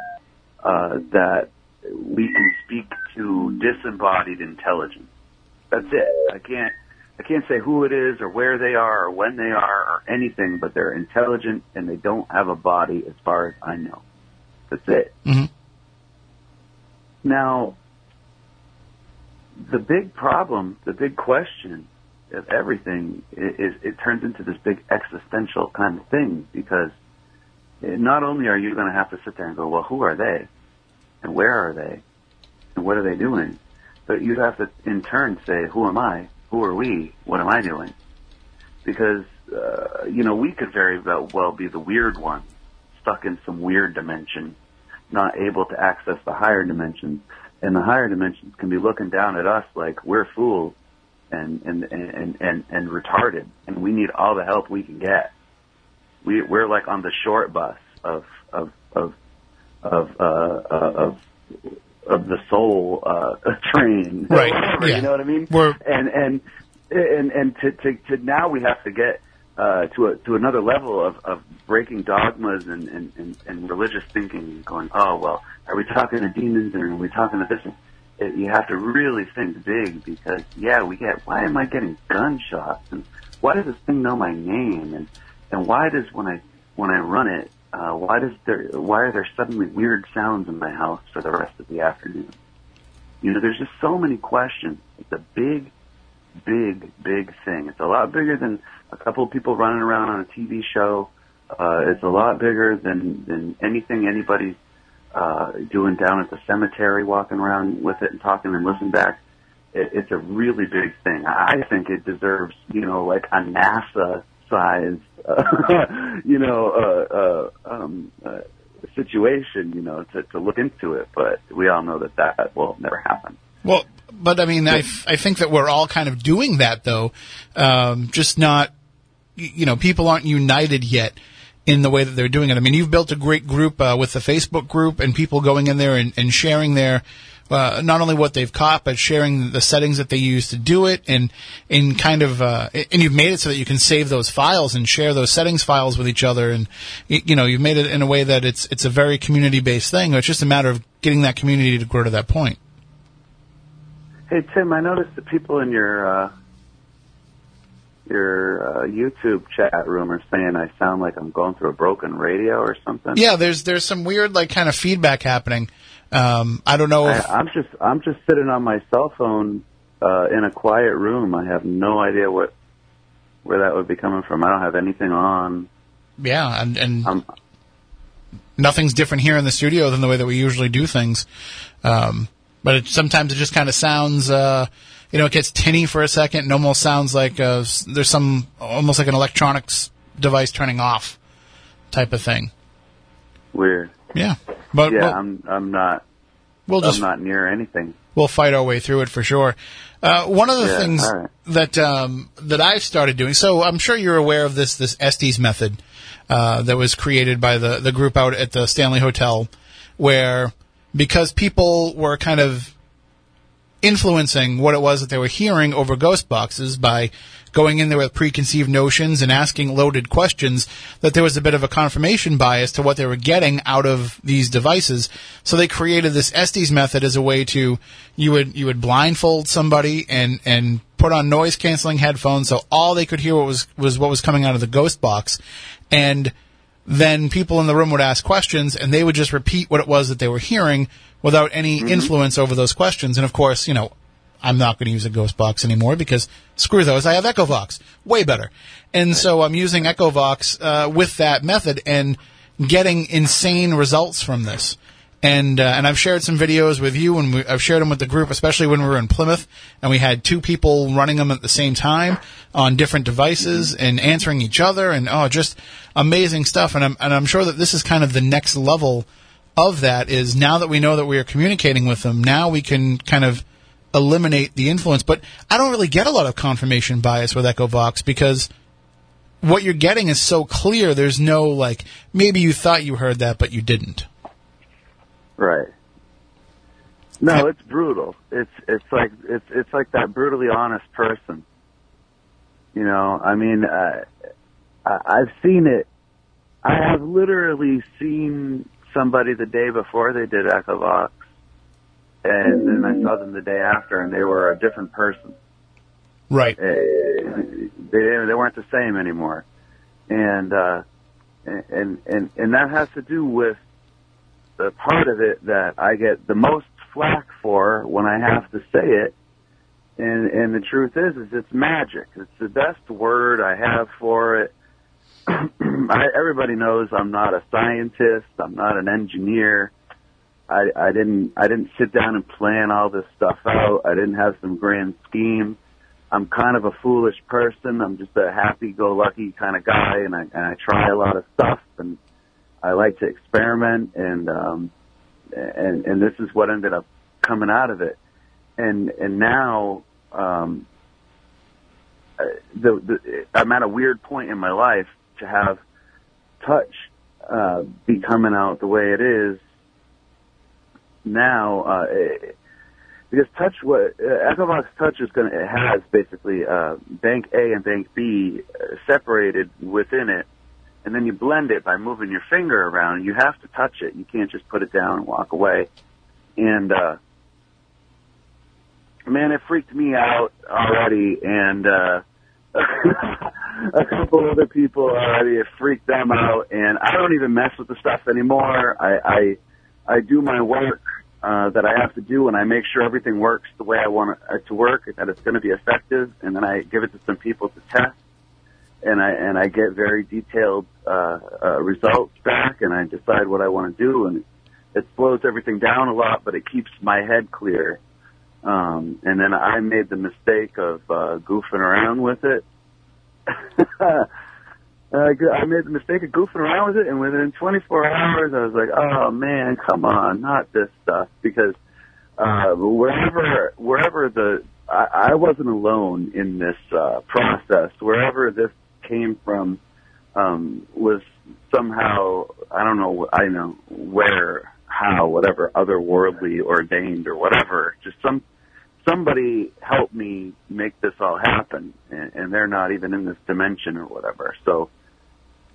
uh, that we can speak to disembodied intelligence. That's it. I can't. I can't say who it is or where they are or when they are or anything, but they're intelligent and they don't have a body as far as I know. That's it. Mhm. Now, the big problem, the big question of everything is, is it turns into this big existential kind of thing because not only are you going to have to sit there and go, well, who are they? And where are they? And what are they doing? But you'd have to in turn say, who am I? Who are we? What am I doing? Because, uh, you know, we could very well be the weird one, stuck in some weird dimension, not able to access the higher dimensions and the higher dimensions can be looking down at us like we're fools and and and and, and retarded, and we need all the help we can get. We we're like on the short bus of of of of uh, uh, of of the soul uh, train, Right, Whatever, yeah. You know what I mean? We're- and and and and to to, to now we have to get uh, to a, to another level of, of breaking dogmas and, and, and, and religious thinking and going, oh well, are we talking to demons or are we talking to this? It, you have to really think big because yeah, we get why am I getting gunshots and why does this thing know my name and and why does when I when I run it uh, why does there why are there suddenly weird sounds in my house for the rest of the afternoon? You know, there's just so many questions. It's a big, big, big thing. It's a lot bigger than a couple of people running around on a TV show. Uh, it's a lot bigger than than anything anybody's uh, doing down at the cemetery, walking around with it and talking and listening back. It, it's a really big thing. I think it deserves, you know, like a NASA size, uh, you know, uh, uh, um, uh, situation, you know, to, to look into it. But we all know that that will never happen. Well, but I mean, I, f- I think that we're all kind of doing that though. Um, just not, you know, people aren't united yet in the way that they're doing it. I mean, you've built a great group uh, with the Facebook group and people going in there and, and sharing their, uh, not only what they've caught, but sharing the settings that they use to do it and, and kind of, uh, and you've made it so that you can save those files and share those settings files with each other. And, you know, you've made it in a way that it's, it's a very community based thing. It's just a matter of getting that community to grow to that point. Hey Tim, I noticed that people in your uh, your uh, YouTube chat room are saying I sound like I'm going through a broken radio or something. Yeah, there's there's some weird like kind of feedback happening. Um, I don't know. I, If, I'm just I'm just sitting on my cell phone uh, in a quiet room. I have no idea what where that would be coming from. I don't have anything on. yeah, and and I'm nothing's different here in the studio than the way that we usually do things. Um, but it, sometimes it just kind of sounds, uh, you know, it gets tinny for a second and almost sounds like uh, s- there's some almost like an electronics device turning off type of thing. weird. Yeah, but Yeah, well, I'm I'm not We'll just I'm not near anything. we'll fight our way through it for sure. Uh, one of the Yeah, things right. that um, that I've started doing. So I'm sure you're aware of this this Estes method uh, that was created by the the group out at the Stanley Hotel, where because people were kind of influencing what it was that they were hearing over ghost boxes by going in there with preconceived notions and asking loaded questions that there was a bit of a confirmation bias to what they were getting out of these devices. So they created this Estes method as a way to you would you would blindfold somebody and and put on noise canceling headphones so all they could hear was was what was coming out of the ghost box. And then people in the room would ask questions and they would just repeat what it was that they were hearing without any mm-hmm. influence over those questions. And of course, you know, I'm not going to use a ghost box anymore because screw those. I have EchoVox. Way better. And so I'm using EchoVox uh, with that method and getting insane results from this. And uh, and I've shared some videos with you, and we, I've shared them with the group, especially when we were in Plymouth, and we had two people running them at the same time on different devices and answering each other, and oh, just amazing stuff. And I'm and I'm sure that this is kind of the next level of that. Is now that we know that we are communicating with them, now we can kind of eliminate the influence. But I don't really get a lot of confirmation bias with EchoVox because what you're getting is so clear. There's no like maybe you thought you heard that, but you didn't. Right. No, it's brutal. It's it's like it's it's like that brutally honest person. You know, I mean, uh, I, I've seen it. I have literally seen somebody the day before they did EchoVox, and then I saw them the day after, and they were a different person. Right. Uh, they they weren't the same anymore, and uh, and and and that has to do with the part of it that I get the most flack for when I have to say it. And and the truth is, is it's magic. It's the best word I have for it. I, everybody knows I'm not a scientist. I'm not an engineer. I, I didn't I didn't sit down and plan all this stuff out. I didn't have some grand scheme. I'm kind of a foolish person. I'm just a happy-go-lucky kind of guy, and I and I try a lot of stuff, and I like to experiment, and um, and and this is what ended up coming out of it, and and now um, uh, the, the I'm at a weird point in my life to have touch uh, be coming out the way it is now. Uh, it, because touch what uh, Touch is going to has basically uh, bank A and bank B uh, separated within it, and then you blend it by moving your finger around. You have to touch it. You can't just put it down and walk away. And uh, man, it freaked me out already, and uh, a couple other people already. It freaked them out, and I don't even mess with the stuff anymore. I I, I do my work uh, that I have to do, and I make sure everything works the way I want it to work, and that it's going to be effective, and then I give it to some people to test, and I and I get very detailed uh, uh, results back, and I decide what I want to do, and it slows everything down a lot, but it keeps my head clear. Um, and then I made the mistake of uh, goofing around with it. I I made the mistake of goofing around with it, and within 24 hours, I was like, "Oh man, come on, not this stuff." Because uh, wherever, wherever the, I, I wasn't alone in this uh, process. Wherever this came from um, was somehow, I don't know, I know where, how, whatever, otherworldly, ordained, or whatever. Just some somebody helped me make this all happen, and, and they're not even in this dimension or whatever. So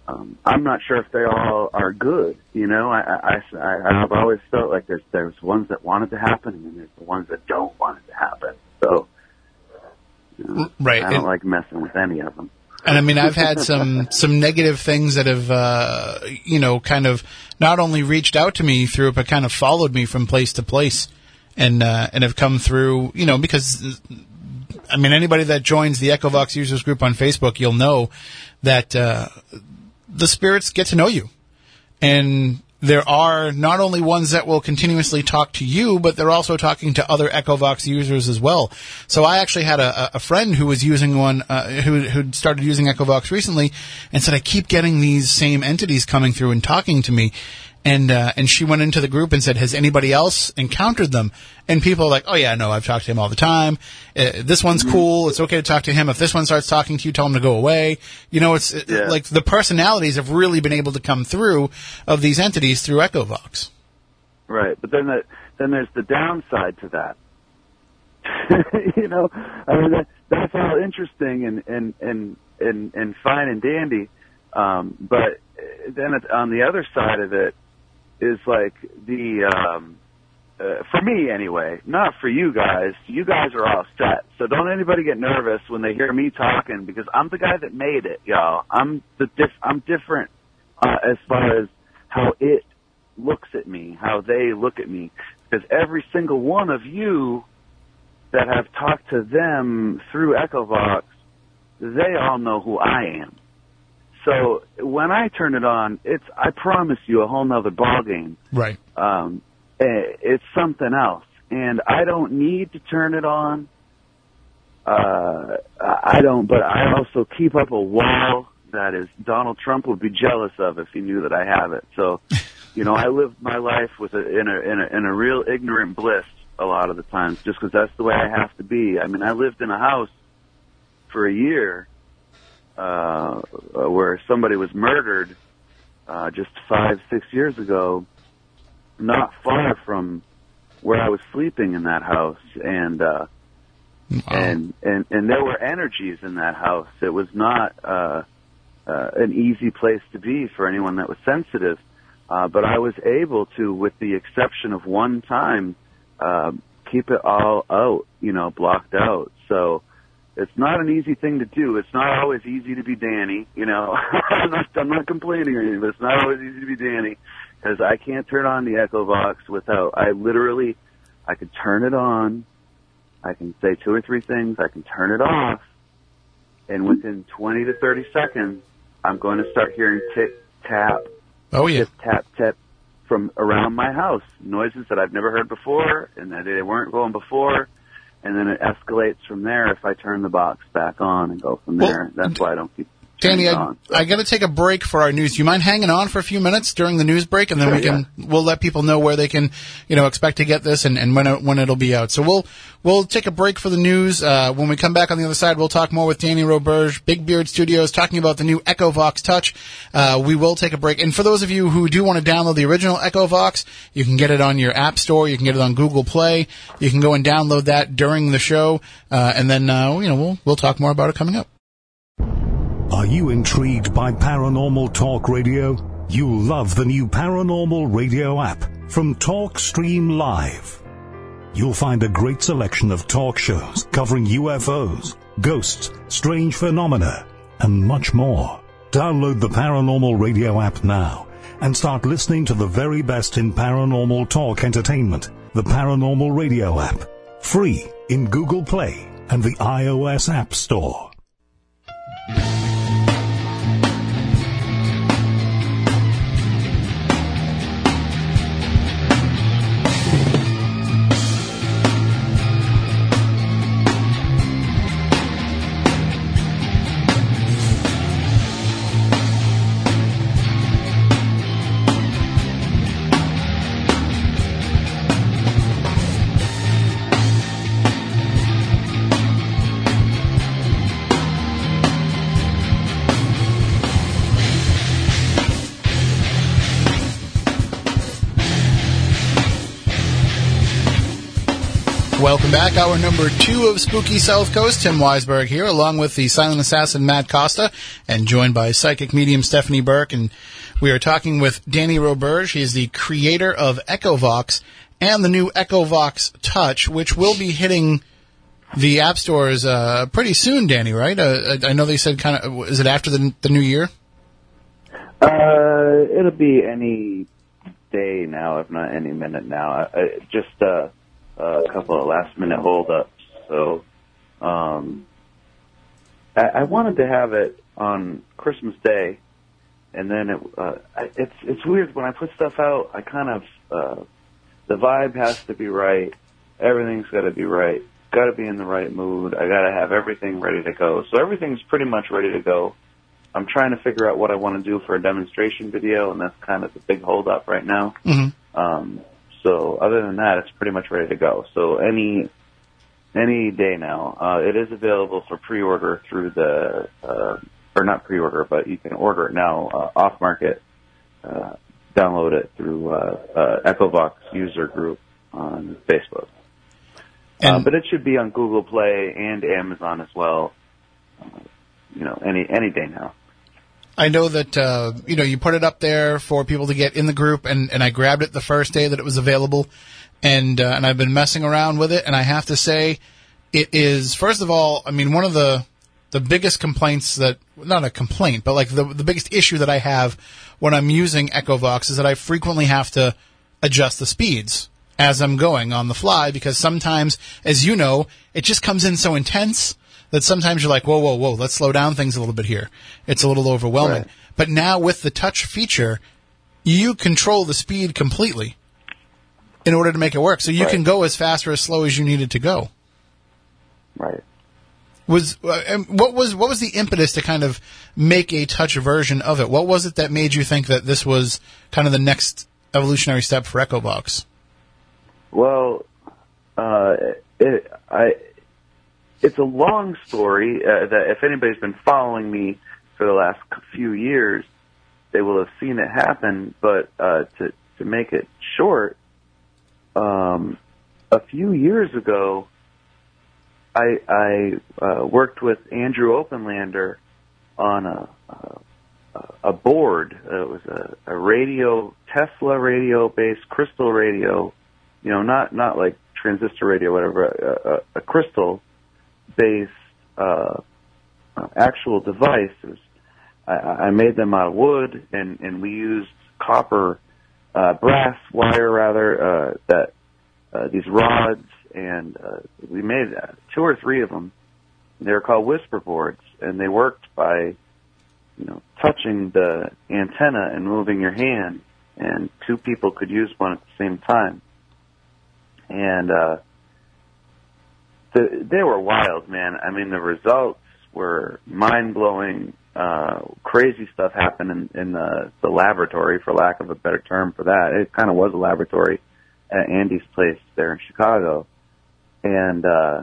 um, I'm not sure if they all are good. You know, I, I, I I've always felt like there's there's ones that want it to happen, and then there's the ones that don't want it to happen. So you know, Right. I don't And- like messing with any of them. And I mean, I've had some some negative things that have, uh, you know, kind of not only reached out to me through it, but kind of followed me from place to place, and uh, and have come through, you know, because I mean, anybody that joins the EchoVox users group on Facebook, you'll know that uh, the spirits get to know you, and there are not only ones that will continuously talk to you, but they're also talking to other EchoVox users as well. So I actually had a, a friend who was using one, uh, who who started using EchoVox recently, and said I keep getting these same entities coming through and talking to me, and uh, and she went into the group and said, "Has anybody else encountered them?" And people are like, "Oh yeah, no, I've talked to him all the time. Uh, this one's cool. It's okay to talk to him. If this one starts talking to you, tell him to go away." You know, it's it- like the personalities have really been able to come through of these entities through EchoVox. Right, but then the, then there's the downside to that. you know, I mean that, that's all interesting and and and and and fine and dandy, um, but then on the other side of it is like the um, uh, for me anyway, not for you guys. You guys are all set, so don't anybody get nervous when they hear me talking because I'm the guy that made it, y'all. I'm the diff- I'm different uh, as far as how it looks at me, how they look at me. Because every single one of you that have talked to them through EchoVox, they all know who I am. So when I turn it on, it's I promise you a whole nother ballgame. Right. Um, eh, it's something else, and I don't need to turn it on. Uh, I don't, but I also keep up a wall that is Donald Trump would be jealous of if he knew that I have it. So, you know, I live my life with a, in a in a in a real ignorant bliss a lot of the times, just because that's the way I have to be. I mean, I lived in a house for a year uh, where somebody was murdered uh, just five six years ago, not far from where I was sleeping in that house, and. uh and and and there were energies in that house. It was not uh, uh, an easy place to be for anyone that was sensitive. Uh, but I was able to, with the exception of one time, uh, keep it all out, you know, blocked out. So it's not an easy thing to do. It's not always easy to be Danny, you know. I'm not I'm not complaining or anything, but it's not always easy to be Danny because I can't turn on the EchoVox without. I literally, I could turn it on. I can say two or three things. I can turn it off, and within 20 to 30 seconds, I'm going to start hearing tick tap, Oh yeah. tip tap tap from around my house. Noises that I've never heard before, and that they weren't going before. And then it escalates from there if I turn the box back on and go from Well, there. That's why I don't keep Danny, I. I got to take a break for our news. Do you mind hanging on for a few minutes during the news break, and then we Sure, can we'll let people know where they can, you know, expect to get this and, and when it, when it'll be out. So we'll we'll take a break for the news. Uh, when we come back on the other side, we'll talk more with Danny Roberge, Big Beard Studios, talking about the new Echo Vox Touch. Uh, we will take a break, and for those of you who do want to download the original Echo Vox, you can get it on your App Store. You can get it on Google Play. You can go and download that during the show, uh, and then uh, you know we'll we'll talk more about it coming up. Are you intrigued by paranormal talk radio? You'll love the new paranormal radio app from TalkStream Live. You'll find a great selection of talk shows covering UFOs, ghosts, strange phenomena, and much more. Download the paranormal radio app now and start listening to the very best in paranormal talk entertainment. The paranormal radio app. Free in Google Play and the iOS App Store. Welcome back. Hour number two of Spooky South Coast. Tim Weisberg here, along with the silent assassin Matt Costa, and joined by psychic medium Stephanie Burke. And we are talking with Danny Roberge. He is the creator of EchoVox and the new EchoVox Touch, which will be hitting the app stores uh, pretty soon. Danny, right? Uh, I know they said kind of. Is it after the the new year? Uh, it'll be any day now, if not any minute now. I, I, just uh, a couple of last minute holdups. So, um, I, I wanted to have it on Christmas Day, and then it, uh, I, it's it's weird when I put stuff out. I kind of uh, the vibe has to be right. Everything's got to be right. Got to be in the right mood. I got to have everything ready to go. So everything's pretty much ready to go. I'm trying to figure out what I want to do for a demonstration video, and that's kind of the big holdup right now. Mhm. Um, so other than that, it's pretty much ready to go. So any any day now, uh, it is available for pre-order through the uh, or not pre-order, but you can order it now uh, off market. Uh, download it through uh, uh, EchoVox user group on Facebook. uh, but it should be on Google Play and Amazon as well. Uh, you know, any any day now. I know that uh, you know you put it up there for people to get in the group, and, and I grabbed it the first day that it was available, and uh, and I've been messing around with it, and I have to say, it is first of all, I mean one of the the biggest complaints that not a complaint, but like the the biggest issue that I have when I'm using EchoVox is that I frequently have to adjust the speeds as I'm going on the fly because sometimes, as you know, it just comes in so intense that sometimes you're like, whoa, whoa, whoa, let's slow down things a little bit here. It's a little overwhelming. Right. But now with the touch feature, you control the speed completely in order to make it work. So you Right. can go as fast or as slow as you needed to go. Right. Was uh, what was what was the impetus to kind of make a touch version of it? What was it that made you think that this was kind of the next evolutionary step for EchoVox? Well, uh, it, I, it's a long story uh, that if anybody's been following me for the last few years, they will have seen it happen. But uh, to to make it short, um, a few years ago, I I uh, worked with Andrew Openlander on a a, a board. Uh, it was a, a radio Tesla radio based crystal radio you know, not not like transistor radio, whatever, a, a, a crystal based uh, uh, actual device. Was, I, I made them out of wood, and and we used copper, uh, brass wire rather, uh, that uh, these rods, and uh, we made uh, two or three of them. They were called whisper boards, and they worked by, you know, touching the antenna and moving your hand, and two people could use one at the same time and uh, the, they were wild, man. I mean, the results were mind blowing. Uh, crazy stuff happened in, in the, the laboratory, for lack of a better term for that. It kind of was a laboratory at Andy's place there in Chicago, and uh,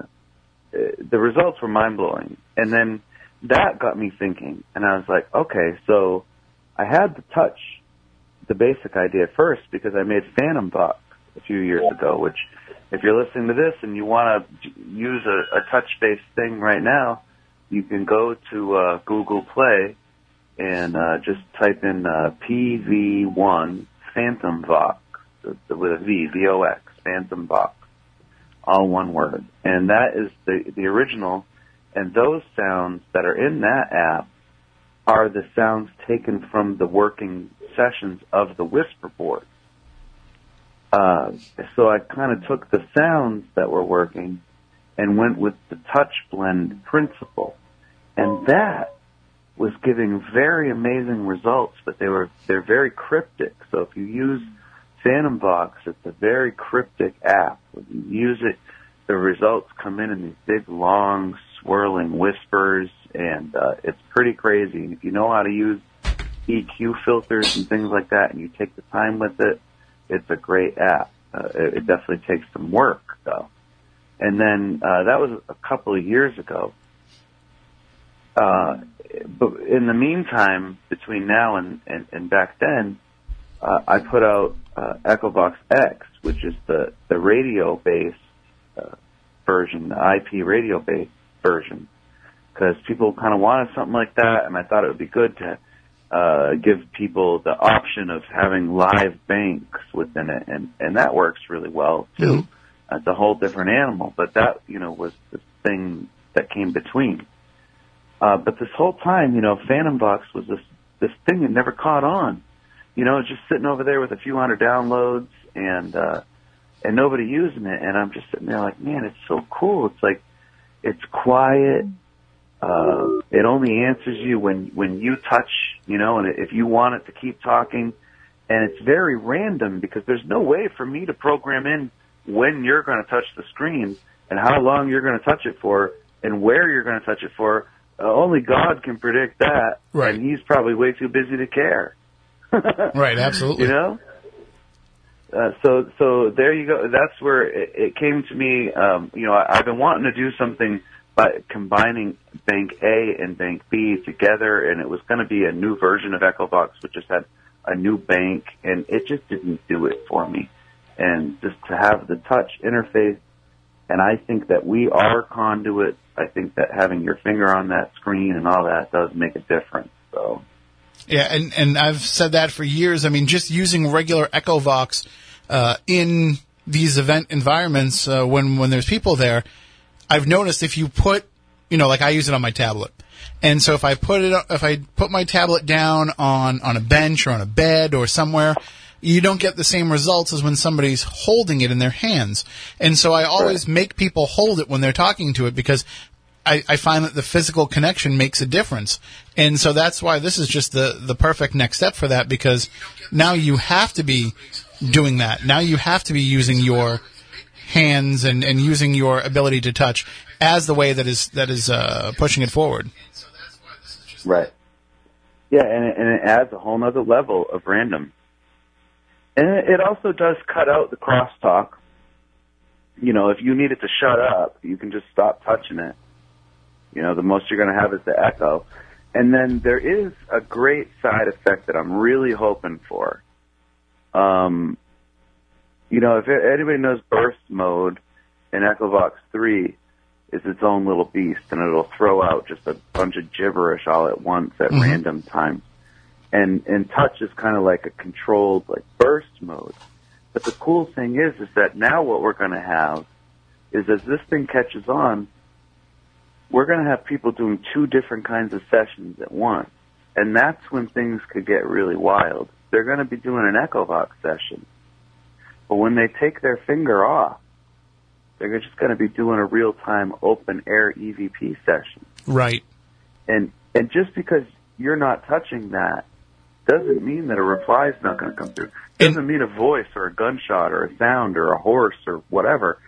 the results were mind blowing. And then that got me thinking, and I was like, okay, so I had to touch the basic idea first because I made Phantom Vox a few years ago, which if you're listening to this and you want to use a, a touch-based thing right now, you can go to uh, Google Play and uh, just type in uh, PV1 Phantom Vox with a V, V-O-X, Phantom Vox, all one word. And that is the, the original. And those sounds that are in that app are the sounds taken from the working sessions of the Whisper board. Uh, so I kind of took the sounds that were working and went with the touch blend principle. And that was giving very amazing results, but they were, they're very cryptic. So if you use Phantom Vox, it's a very cryptic app. When you use it, the results come in in these big, long, swirling whispers, and uh, it's pretty crazy. And if you know how to use EQ filters and things like that, and you take the time with it, it's a great app. Uh, it, it definitely takes some work, though. And then uh, that was a couple of years ago. Uh, but in the meantime, between now and, and, and back then, uh, I put out uh, EchoVox X, which is the, the radio based uh, version, the IP radio based version, because people kind of wanted something like that, and I thought it would be good to uh, give people the option of having live banks within it, and and that works really well too. It's a whole different animal, but that you know was the thing that came between. Uh, but this whole time, you know, Phantom Vox was this this thing that never caught on. You know, just sitting over there with a few hundred downloads and uh, and nobody using it, and I'm just sitting there like, man, it's so cool. It's like it's quiet. Uh, it only answers you when when you touch, you know, and if you want it to keep talking, and it's very random because there's no way for me to program in when you're going to touch the screen and how long you're going to touch it for and where you're going to touch it for uh, only God can predict that, Right. and He's probably way too busy to care. Right, absolutely. You know. Uh, so so there you go. That's where it, it came to me. Um, you know, I, I've been wanting to do something by combining Bank A and Bank B together, and it was going to be a new version of EchoVox, which just had a new bank, and it just didn't do it for me. And just to have the touch interface, and I think that we are conduit. I think that having your finger on that screen and all that does make a difference. So. Yeah, and and I've said that for years. I mean, just using regular EchoVox uh, in these event environments uh, when when there's people there, I've noticed if you put, you know, like I use it on my tablet, and so if I put it, if I put my tablet down on on a bench or on a bed or somewhere. You don't get the same results as when somebody's holding it in their hands. And so I always make people hold it when they're talking to it because I, I find that the physical connection makes a difference. And so that's why this is just the, the perfect next step for that because now you have to be doing that. Now you have to be using your hands and, and using your ability to touch as the way that is, that is, uh, pushing it forward. Right. Yeah, and it, and it adds a whole other level of random. And it also does cut out the crosstalk. You know, if you need it to shut up, you can just stop touching it. You know, the most you're going to have is the echo. And then there is a great side effect that I'm really hoping for. Um, you know, if anybody knows burst mode in EchoVox 3 is its own little beast and it'll throw out just a bunch of gibberish all at once at Mhm. random times. And, and touch is kind of like a controlled, like burst mode. But the cool thing is, is that now what we're going to have is as this thing catches on, we're going to have people doing two different kinds of sessions at once. And that's when things could get really wild. They're going to be doing an Echo EchoVox session. But when they take their finger off, they're just going to be doing a real-time open air EVP session. Right. And, and just because you're not touching that doesn't mean that a reply is not going to come through. Doesn't mean a voice or a gunshot or a sound or a horse or whatever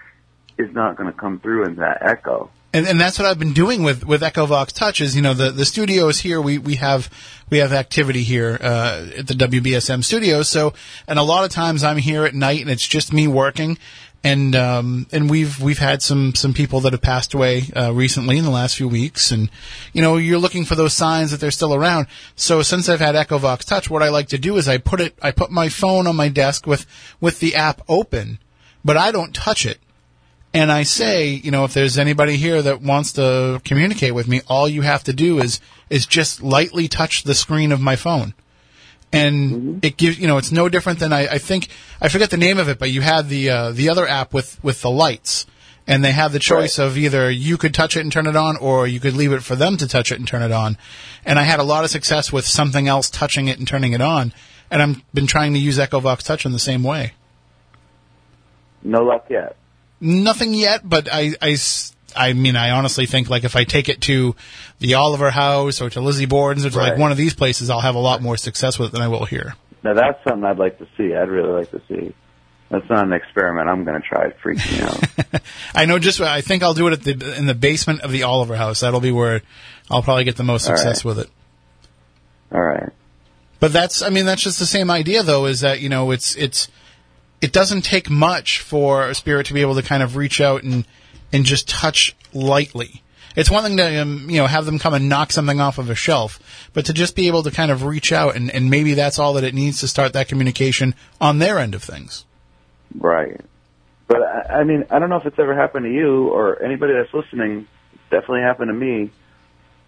is not going to come through in that echo. And, and that's what I've been doing with, with EchoVox Touch is, you know, the, the studio is here. We, we have, we have activity here, uh, at the WBSM studio. So, and a lot of times I'm here at night and it's just me working. And, um, and we've, we've had some, some people that have passed away, uh, recently in the last few weeks. And, you know, you're looking for those signs that they're still around. So since I've had EchoVox Touch, what I like to do is I put it, I put my phone on my desk with, with the app open, but I don't touch it and I say, you know, if there's anybody here that wants to communicate with me, all you have to do is is just lightly touch the screen of my phone. And it gives, you know, it's no different than I, I think I forget the name of it, but you had the uh, the other app with with the lights, and they have the choice of either you could touch it and turn it on, or you could leave it for them to touch it and turn it on. And I had a lot of success with something else touching it and turning it on, and I've been trying to use EchoVox Touch in the same way. No luck yet. Nothing yet, but I, I, I mean, I honestly think like if I take it to the Oliver House or to Lizzie Borden's or to like one of these places, I'll have a lot more success with it than I will here. Now that's something I'd like to see. I'd really like to see. That's not an experiment. I'm going to try. It freaks me out. I know just I think I'll do it at the in the basement of the Oliver House. That'll be where I'll probably get the most All right. success with it. All right. But that's I mean that's just the same idea though is that you know it's it's it doesn't take much for a spirit to be able to kind of reach out and and just touch lightly. It's one thing to um, you know have them come and knock something off of a shelf, but to just be able to kind of reach out and, and maybe that's all that it needs to start that communication on their end of things. Right. But I, I mean, I don't know if it's ever happened to you or anybody that's listening. Definitely happened to me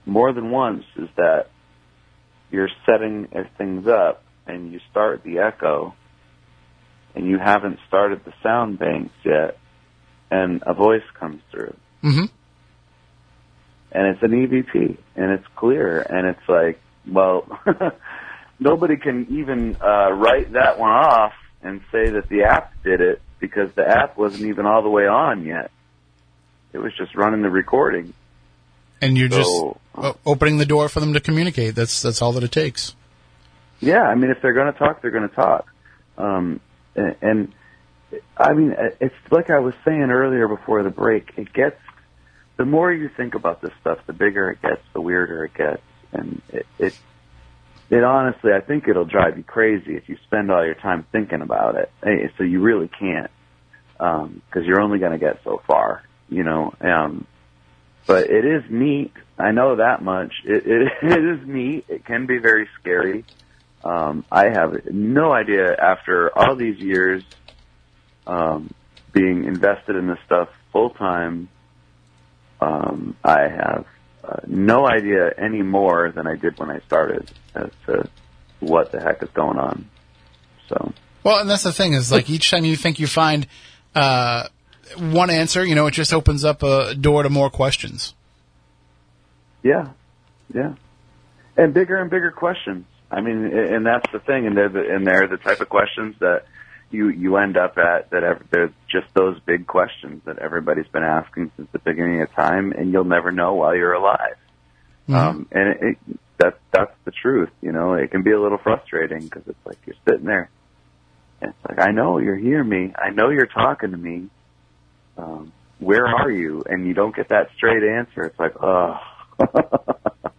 more than once. Is that you're setting things up and you start the echo, and you haven't started the sound banks yet, and a voice comes through, Mm-hmm. and it's an EVP, and it's clear, and it's like, well, nobody can even uh, write that one off and say that the app did it because the app wasn't even all the way on yet. It was just running the recording. And you're just So- o- opening the door for them to communicate. That's that's all that it takes. Yeah, I mean, if they're going to talk, they're going to talk. Um, and, and I mean, it's like I was saying earlier before the break. It gets the more you think about this stuff, the bigger it gets, the weirder it gets, and it it, it honestly, I think it'll drive you crazy if you spend all your time thinking about it. So you really can't, because you're only going to get so far, you know. Um, but it is neat. I know that much. It, it, it is neat. It can be very scary. Um, I have no idea after all these years um, being invested in this stuff full time. Um, I have uh, no idea any more than I did when I started as to what the heck is going on. So Well, and that's the thing is like each time you think you find uh, one answer, you know, it just opens up a door to more questions. Yeah, yeah, and bigger and bigger questions. I mean, and that's the thing, and they're the, and they're the type of questions that you you end up at that ev- they're just those big questions that everybody's been asking since the beginning of time, and you'll never know while you're alive. Um, and it, it, that that's the truth. You know, it can be a little frustrating because it's like you're sitting there, and it's like I know you're hearing me, I know you're talking to me. Um, where are you? And you don't get that straight answer. It's like, oh.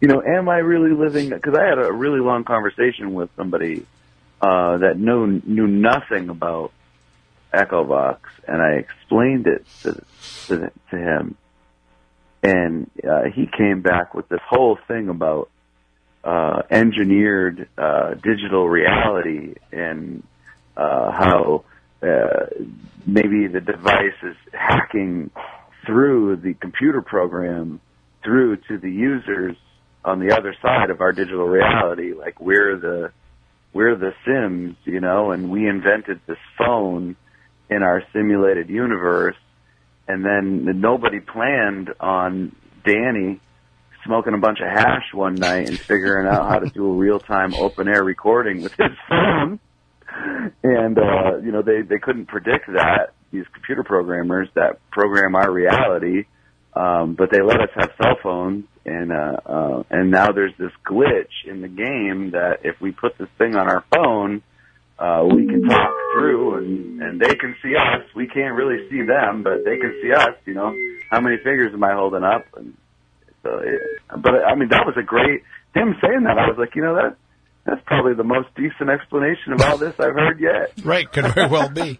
you know, am I really living? Because I had a really long conversation with somebody uh, that knew knew nothing about Echo EchoVox, and I explained it to to, to him, and uh, he came back with this whole thing about uh, engineered uh, digital reality and uh, how uh, maybe the device is hacking through the computer program through to the users on the other side of our digital reality. Like we're the we're the Sims, you know, and we invented this phone in our simulated universe, and then nobody planned on Danny smoking a bunch of hash one night and figuring out how to do a real time open air recording with his phone. And uh, you know, they they couldn't predict that these computer programmers that program our reality, um, but they let us have cell phones, and uh, uh, and now there's this glitch in the game that if we put this thing on our phone, uh, we can talk through, and and they can see us. We can't really see them, but they can see us. You know, how many fingers am I holding up? And so, it, but I mean, that was a great him saying that. I was like, you know, that that's probably the most decent explanation of all this I've heard yet. Right, could very well be.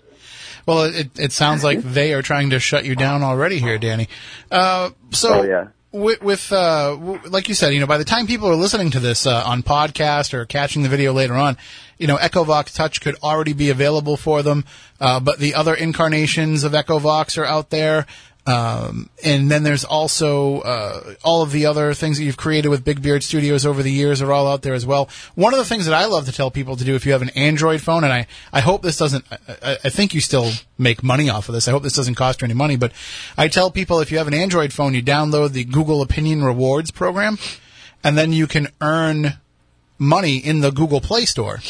Well, it it sounds like they are trying to shut you down already here, Danny. Uh, so Oh, yeah. with, with uh, w- like you said, you know, by the time people are listening to this uh, on podcast or catching the video later on, you know, EchoVox Touch could already be available for them. Uh, but the other incarnations of EchoVox are out there. Um, and then there's also uh, all of the other things that you've created with Big Beard Studios over the years are all out there as well. One of the things that I love to tell people to do if you have an Android phone, and I, I hope this doesn't, I, I- think you still make money off of this. I hope this doesn't cost you any money, but I tell people if you have an Android phone, you download the Google Opinion Rewards program, and then you can earn money in the Google Play Store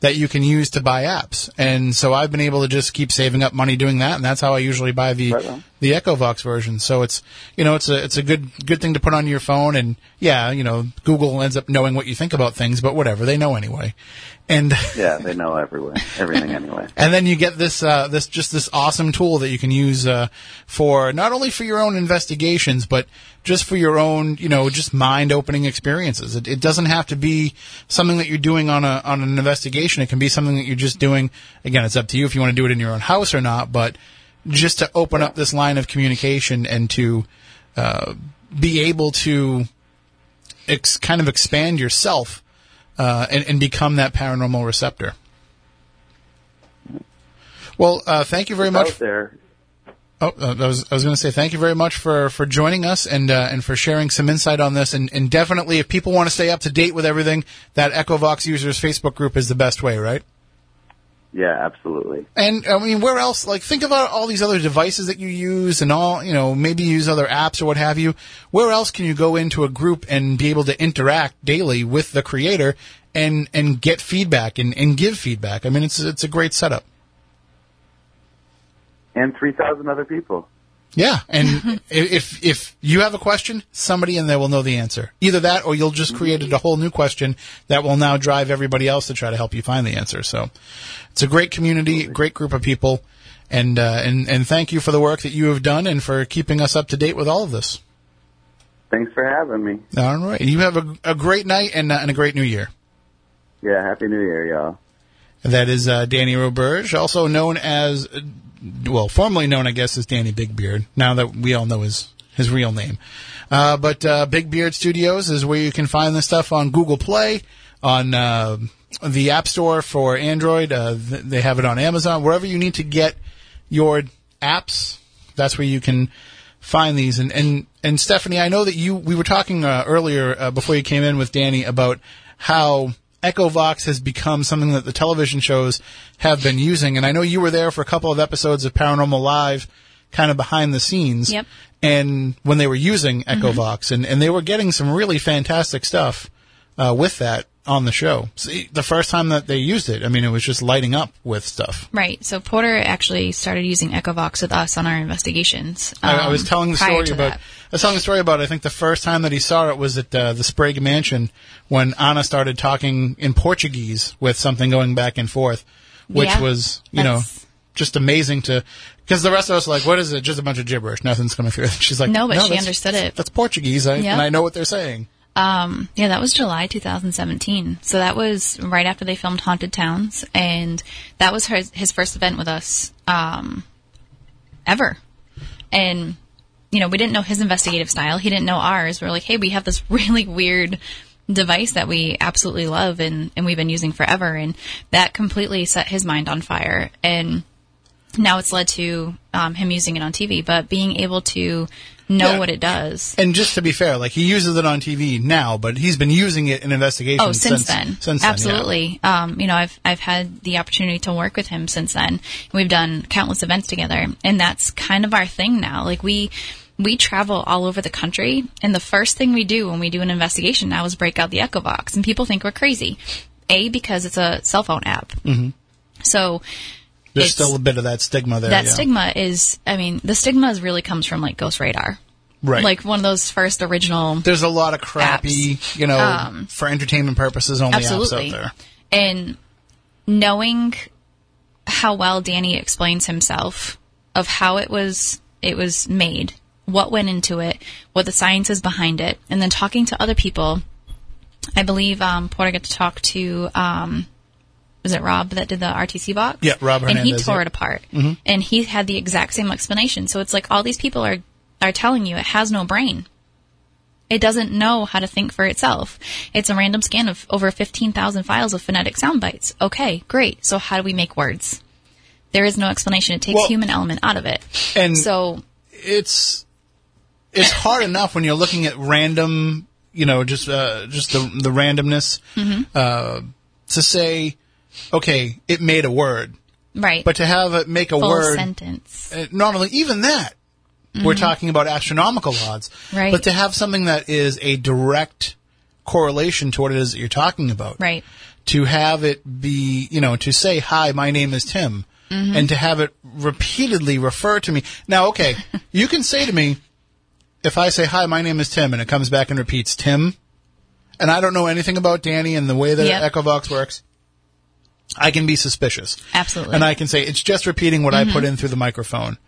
that you can use to buy apps. And so I've been able to just keep saving up money doing that, and that's how I usually buy the Right. The EchoVox version. So it's you know it's a it's a good good thing to put on your phone, and yeah, you know Google ends up knowing what you think about things, but whatever they know anyway. And Yeah, they know everywhere, everything anyway. and then you get this uh, this just this awesome tool that you can use uh, for not only for your own investigations, but just for your own you know just mind opening experiences. It, it doesn't have to be something that you're doing on a on an investigation. It can be something that you're just doing. Again, it's up to you if you want to do it in your own house or not, but just to open up this line of communication and to uh, be able to ex- kind of expand yourself uh, and, and become that paranormal receptor. Well, uh, thank you very It's much. out there. Oh, uh, I was I was going to say thank you very much for, for joining us and uh, and for sharing some insight on this. And, and definitely, if people want to stay up to date with everything, that EchoVox users Facebook group is the best way, right? Yeah, absolutely. And I mean, where else? Like, think about all these other devices that you use, and all you know, maybe use other apps or what have you. Where else can you go into a group and be able to interact daily with the creator and and get feedback and, and give feedback? I mean, it's it's a great setup. And 3,000 other people. Yeah, and if if you have a question, somebody in there will know the answer. Either that, or you'll just created a whole new question that will now drive everybody else to try to help you find the answer. So, it's a great community, great group of people, And, uh, and, and thank you for the work that you have done and for keeping us up to date with all of this. Thanks for having me. All right. You have a, a great night and, uh, and a great new year. Yeah, happy New Year, y'all. That is uh, Danny Roberge, also known as, uh, well, formerly known, I guess, as Danny Big Beard. Now that we all know his his real name, uh, but uh, Big Beard Studios is where you can find this stuff on Google Play, on uh, the App Store for Android. Uh, th- they have it on Amazon, wherever you need to get your apps. That's where you can find these. And and and Stephanie, I know that you we were talking uh, earlier uh, before you came in with Danny about how EchoVox has become something that the television shows have been using. And I know you were there for a couple of episodes of Paranormal Live, kind of behind the scenes. Yep. And when they were using Echo mm-hmm. Vox, and, and they were getting some really fantastic stuff uh, with that on the show. See, the first time that they used it, I mean, it was just lighting up with stuff. Right. So Porter actually started using EchoVox with us on our investigations. I, I was um, telling the story about. that. I was telling the story about. I think the first time that he saw it was at uh, the Sprague Mansion when Anna started talking in Portuguese with something going back and forth, which Yeah, was you know just amazing to. Because the rest of us are like, what is it? Just a bunch of gibberish. Nothing's coming through. She's like, No, but she understood it. That's Portuguese, I, Yeah. and I know what they're saying. Um, yeah, that was July 2017. So that was right after they filmed Haunted Towns, and that was her, his first event with us um, ever. And you know, we didn't know his investigative style. He didn't know ours. We are like, hey, we have this really weird device that we absolutely love and, and we've been using forever. And that completely set his mind on fire. And now it's led to um, him using it on TV, but being able to know Yeah. what it does. And just to be fair, like he uses it on TV now, but he's been using it in investigations Oh, since, then, Since then, yeah. absolutely. Um, you know, I've I've had the opportunity to work with him since then. We've done countless events together, and that's kind of our thing now. Like we we travel all over the country, and the first thing we do when we do an investigation now is break out the EchoVox, and people think we're crazy. A because it's a cell phone app. Mm-hmm. So There's still a bit of that stigma there. that yeah. stigma is, I mean, the stigma is really comes from like Ghost Radar, right? like one of those first original there's a lot of crappy, you know, Um, for entertainment purposes only apps out there. And knowing how well Danny explains himself of how it was it was made, what went into it, what the science is behind it, and then talking to other people. I believe um, Porter got to talk to um, was it Rob that did the ITC box? Yeah, Rob and he tore yeah. it apart, and he had the exact same explanation. So it's like all these people are are telling you it has no brain. It doesn't know how to think for itself. It's a random scan of over 15,000 files of phonetic sound bites. Okay, great. So how do we make words? There is no explanation. It takes Well- human element out of it. And So it's it's hard enough when you're looking at random, you know, just uh, just the the randomness Mm-hmm. uh, to say, okay, it made a word, right, but to have it make a full word, sentence. uh, not only even that, we're talking about astronomical odds, Mm-hmm. Right. But to have something that is a direct correlation to what it is that you're talking about, Right. to have it be, you know, to say, hi, my name is Tim, Mm-hmm. and to have it repeatedly refer to me. Now, okay, you can say to me, if I say, hi, my name is Tim, and it comes back and repeats Tim, and I don't know anything about Danny and the way that Yep. EchoVox works, I can be suspicious. Absolutely. And I can say, it's just repeating what I put mm-hmm. in through the microphone.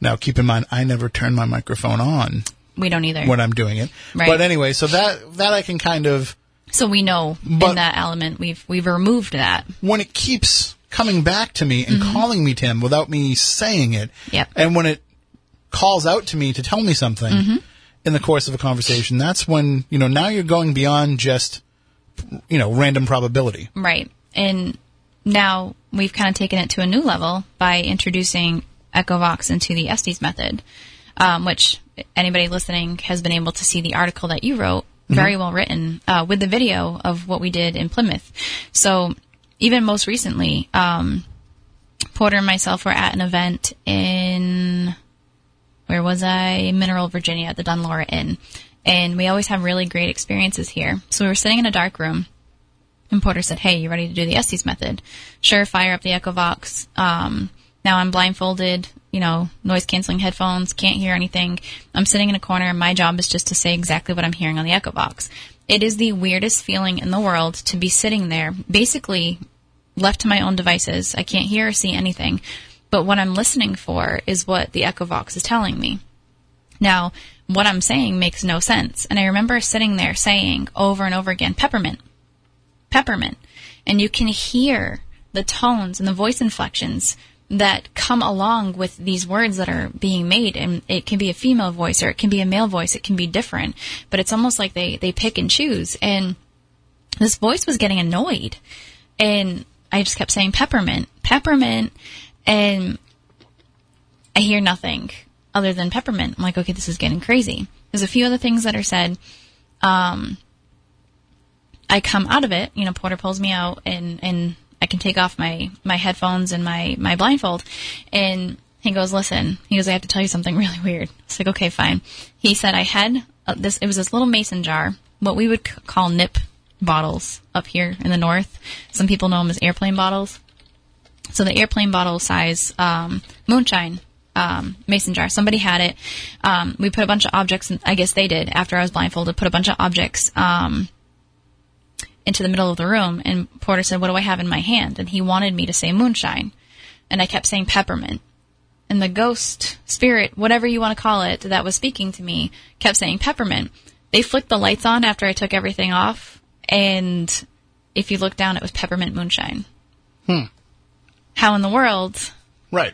Now, keep in mind, I never turn my microphone on We don't either. when I'm doing it. Right. But anyway, so that, that I can kind of, so we know But- in that element we've we've removed that. when it keeps coming back to me and mm-hmm. calling me Tim without me saying it, Yep. and when it calls out to me to tell me something mm-hmm. in the course of a conversation, that's when you know now you're going beyond just you know random probability. Right. And now we've kind of taken it to a new level by introducing EchoVox into the Estes method, um, which anybody listening has been able to see the article that you wrote, very well written, uh, with the video of what we did in Plymouth. So even most recently, um, Porter and myself were at an event in where was I? Mineral, Virginia, at the Dunlora Inn. And we always have really great experiences here. So we were sitting in a dark room, and Porter said, Hey, you ready to do the Estes method? Sure, fire up the EchoVox. Um, now I'm blindfolded, you know, noise canceling headphones, can't hear anything. I'm sitting in a corner, my job is just to say exactly what I'm hearing on the EchoVox. It is the weirdest feeling in the world to be sitting there, basically left to my own devices. I can't hear or see anything. but what I'm listening for is what the EchoVox is telling me. Now, what I'm saying makes no sense. And I remember sitting there saying over and over again, peppermint, peppermint. And you can hear the tones and the voice inflections that come along with these words that are being made. And it can be a female voice or it can be a male voice. It can be different, but it's almost like they, they pick and choose. And this voice was getting annoyed. And I just kept saying peppermint, peppermint. And I hear nothing other than peppermint. I'm like, okay, this is getting crazy. There's a few other things that are said. Um, I come out of it, you know, Porter pulls me out and, and I can take off my, my headphones and my, my blindfold. And he goes, listen, he goes, I have to tell you something really weird. It's like, okay, fine. He said, I had uh, this, it was this little mason jar, what we would c- call nip bottles up here in the north. Some people know them as airplane bottles. So the airplane bottle size, um, moonshine um, mason jar. Somebody had it. Um, we put a bunch of objects. In, I guess they did after I was blindfolded. Put a bunch of objects um, into the middle of the room. And Porter said, "What do I have in my hand?" And he wanted me to say moonshine, and I kept saying peppermint. And the ghost, spirit, whatever you want to call it, that was speaking to me, kept saying peppermint. They flicked the lights on after I took everything off, and if you look down, it was peppermint moonshine. Hmm. How in the world Right.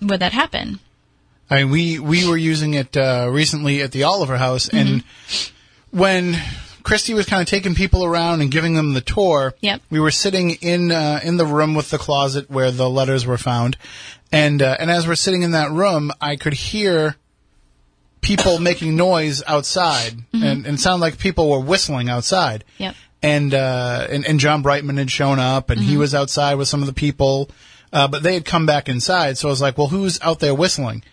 would that happen? I mean, we we were using it uh, recently at the Oliver House, and when Christy was kind of taking people around and giving them the tour, Yep. we were sitting in uh, in the room with the closet where the letters were found, and uh, and as we're sitting in that room, I could hear people making noise outside, and and it sounded like people were whistling outside. Yep. And, uh, and and John Brightman had shown up, and he was outside with some of the people, uh, but they had come back inside. So I was like, "Well, who's out there whistling?"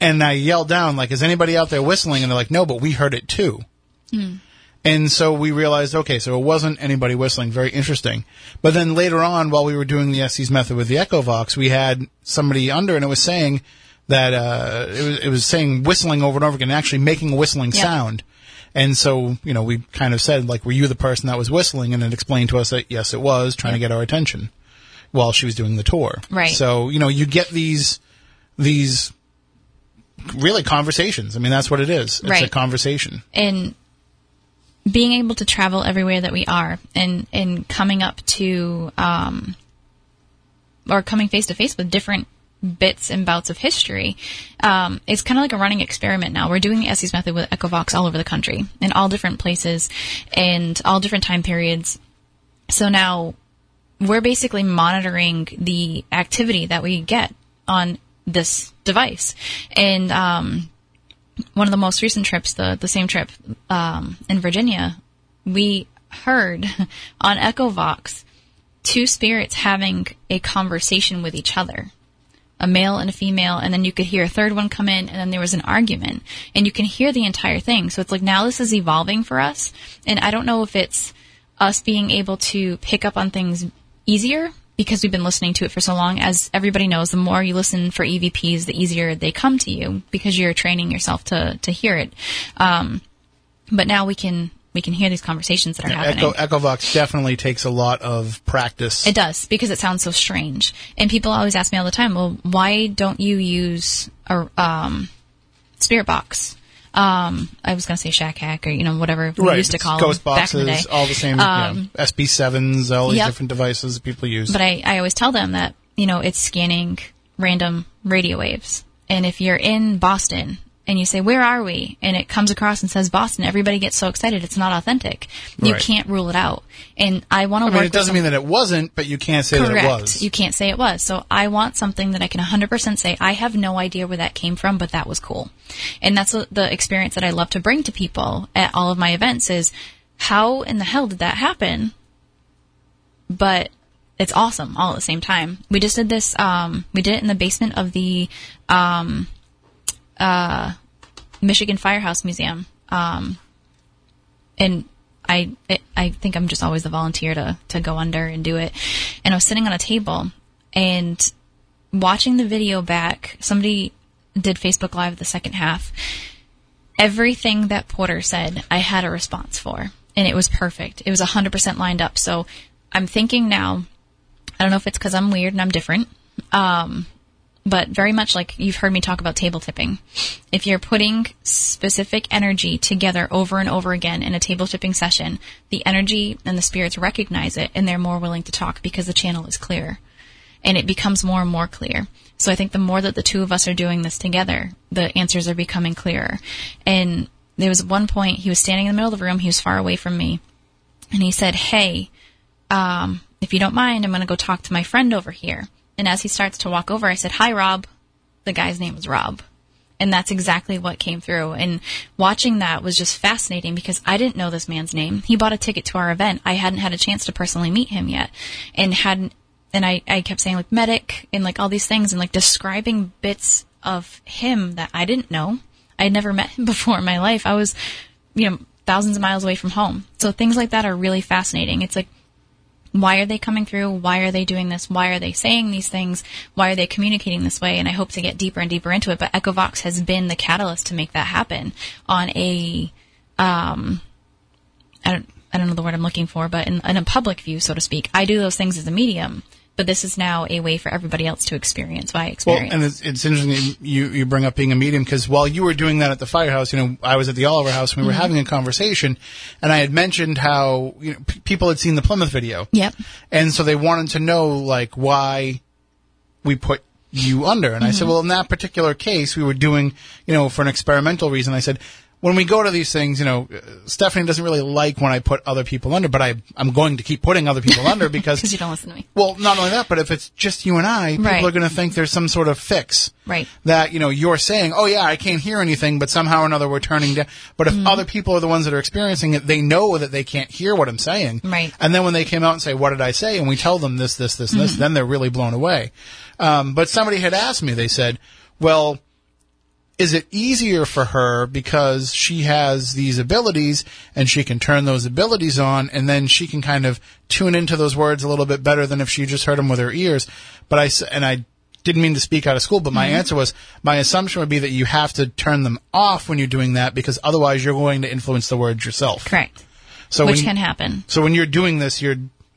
And I yelled down, like, "Is anybody out there whistling?" And they're like, "No, but we heard it too." And so we realized, okay, so it wasn't anybody whistling. Very interesting. But then later on, while we were doing the Estes method with the EchoVox, we had somebody under, and it was saying that uh, it was it was saying whistling over and over again, actually making a whistling Yeah. sound. And so, you know, we kind of said, like, were you the person that was whistling? And it explained to us that yes, it was, trying to get our attention while she was doing the tour. Right. So, you know, you get these these really conversations. I mean, that's what it is. It's a conversation. and being able to travel everywhere that we are and and coming up to um or coming face to face with different bits and bouts of history um, it's kind of like a running experiment now. We're doing the Estes method with EchoVox all over the country in all different places and all different time periods. So now we're basically monitoring the activity that we get on this device. And um, one of the most recent trips, the the same trip um, in Virginia, we heard on EchoVox two spirits having a conversation with each other, a male and a female, and then you could hear a third one come in, and then there was an argument, and you can hear the entire thing. So it's like now this is evolving for us, and I don't know if it's us being able to pick up on things easier because we've been listening to it for so long. As everybody knows, the more you listen for EVPs, the easier they come to you because you're training yourself to to hear it. Um, but now we can we can hear these conversations that are happening. Echo, EchoVox definitely takes a lot of practice. It does because it sounds so strange, and people always ask me all the time, "Well, why don't you use a um, spirit box?" Um, I was going to say shack hack or you know whatever we used to call ghost them back in the day. all the same, Um, yeah, SB sevens, all these Yep. different devices that people use. But I, I always tell them that, you know, it's scanning random radio waves. And if you're in Boston and you say, where are we? And it comes across and says Boston, everybody gets so excited. It's not authentic. You Right. can't rule it out. And I want to I work it doesn't mean that it wasn't, but you can't say that it was. You can't say it was. So I want something that I can 100% say, I have no idea where that came from, but that was cool. And that's what the experience that I love to bring to people at all of my events is how in the hell did that happen? But it's awesome all at the same time. We just did this, um, we did it in the basement of the, um, uh, Michigan Firehouse Museum. Um, and I it, I think I'm just always the volunteer to to go under and do it. And I was sitting on a table and watching the video back. Somebody did Facebook Live the second half. Everything that Porter said, I had a response for, and it was perfect. It was 100% lined up. So I'm thinking now. I don't know if it's because I'm weird and I'm different, Um, but very much like you've heard me talk about table tipping. If you're putting specific energy together over and over again in a table tipping session, the energy and the spirits recognize it and they're more willing to talk because the channel is clear. And it becomes more and more clear. So I think the more that the two of us are doing this together, the answers are becoming clearer. And there was one point he was standing in the middle of the room, he was far away from me, and he said, Hey, um, if you don't mind, I'm going to go talk to my friend over here. And as he starts to walk over, I said, Hi, Rob. The guy's name was Rob. And that's exactly what came through. And watching that was just fascinating because I didn't know this man's name. He bought a ticket to our event. I hadn't had a chance to personally meet him yet and hadn't, and I, I kept saying like medic and like all these things and like describing bits of him that I didn't know. I had never met him before in my life. I was, you know, thousands of miles away from home. So things like that are really fascinating. It's like, why are they coming through? Why are they doing this? Why are they saying these things? Why are they communicating this way? And I hope to get deeper and deeper into it. But EchoVox has been the catalyst to make that happen on a, um, I don't, I don't know the word I'm looking for, but in, in a public view, so to speak. I do those things as a medium, but this is now a way for everybody else to experience my Well, experience. Well, and it's, it's interesting that you, you bring up being a medium because while you were doing that at the firehouse, you know, I was at the Oliver House and we were Mm-hmm. having a conversation and I had mentioned how, you know, p- people had seen the Plymouth video. Yep. And so they wanted to know, like, why we put you under. And I said, well, in that particular case, we were doing, you know, for an experimental reason. I said, when we go to these things, you know, uh, Stephanie doesn't really like when I put other people under, but I, I'm going to keep putting other people under because Because you don't listen to me. well, not only that, but if it's just you and I, people Right. are going to think there's some sort of fix. Right. That, you know, you're saying, oh yeah, I can't hear anything, but somehow or another we're turning down. But if Mm-hmm. other people are the ones that are experiencing it, they know that they can't hear what I'm saying. Right. And then when they came out and say, what did I say? And we tell them this, this, this, Mm-hmm. this, then they're really blown away. Um, but somebody had asked me, they said, well, is it easier for her because she has these abilities and she can turn those abilities on and then she can kind of tune into those words a little bit better than if she just heard them with her ears. But i and I didn't mean to speak out of school, but my mm-hmm. answer was my assumption would be that you have to turn them off when you're doing that because otherwise you're going to influence the words yourself. Correct. So Which when, can happen. so when you're doing this, you're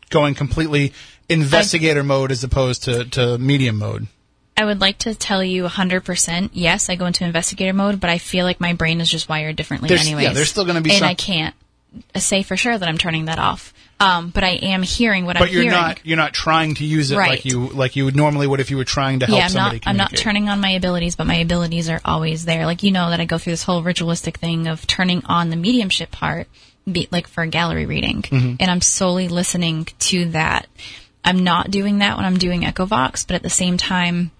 going completely investigator mode as opposed to, to medium mode. I would like to tell you 100% yes, I go into investigator mode, but I feel like my brain is just wired differently There's- anyways. yeah, there's still gonna be And some- I can't say for sure that I'm turning that off. Um, but I am hearing what But I'm hearing. But you're not you're not trying to use it like you like you would normally would if you were trying to help yeah, I'm somebody not. I'm not turning on my abilities, but my abilities are always there. Like you know that I go through this whole ritualistic thing of turning on the mediumship part, be, like for a gallery reading, Mm-hmm. and I'm solely listening to that. I'm not doing that when I'm doing EchoVox, but at the same time,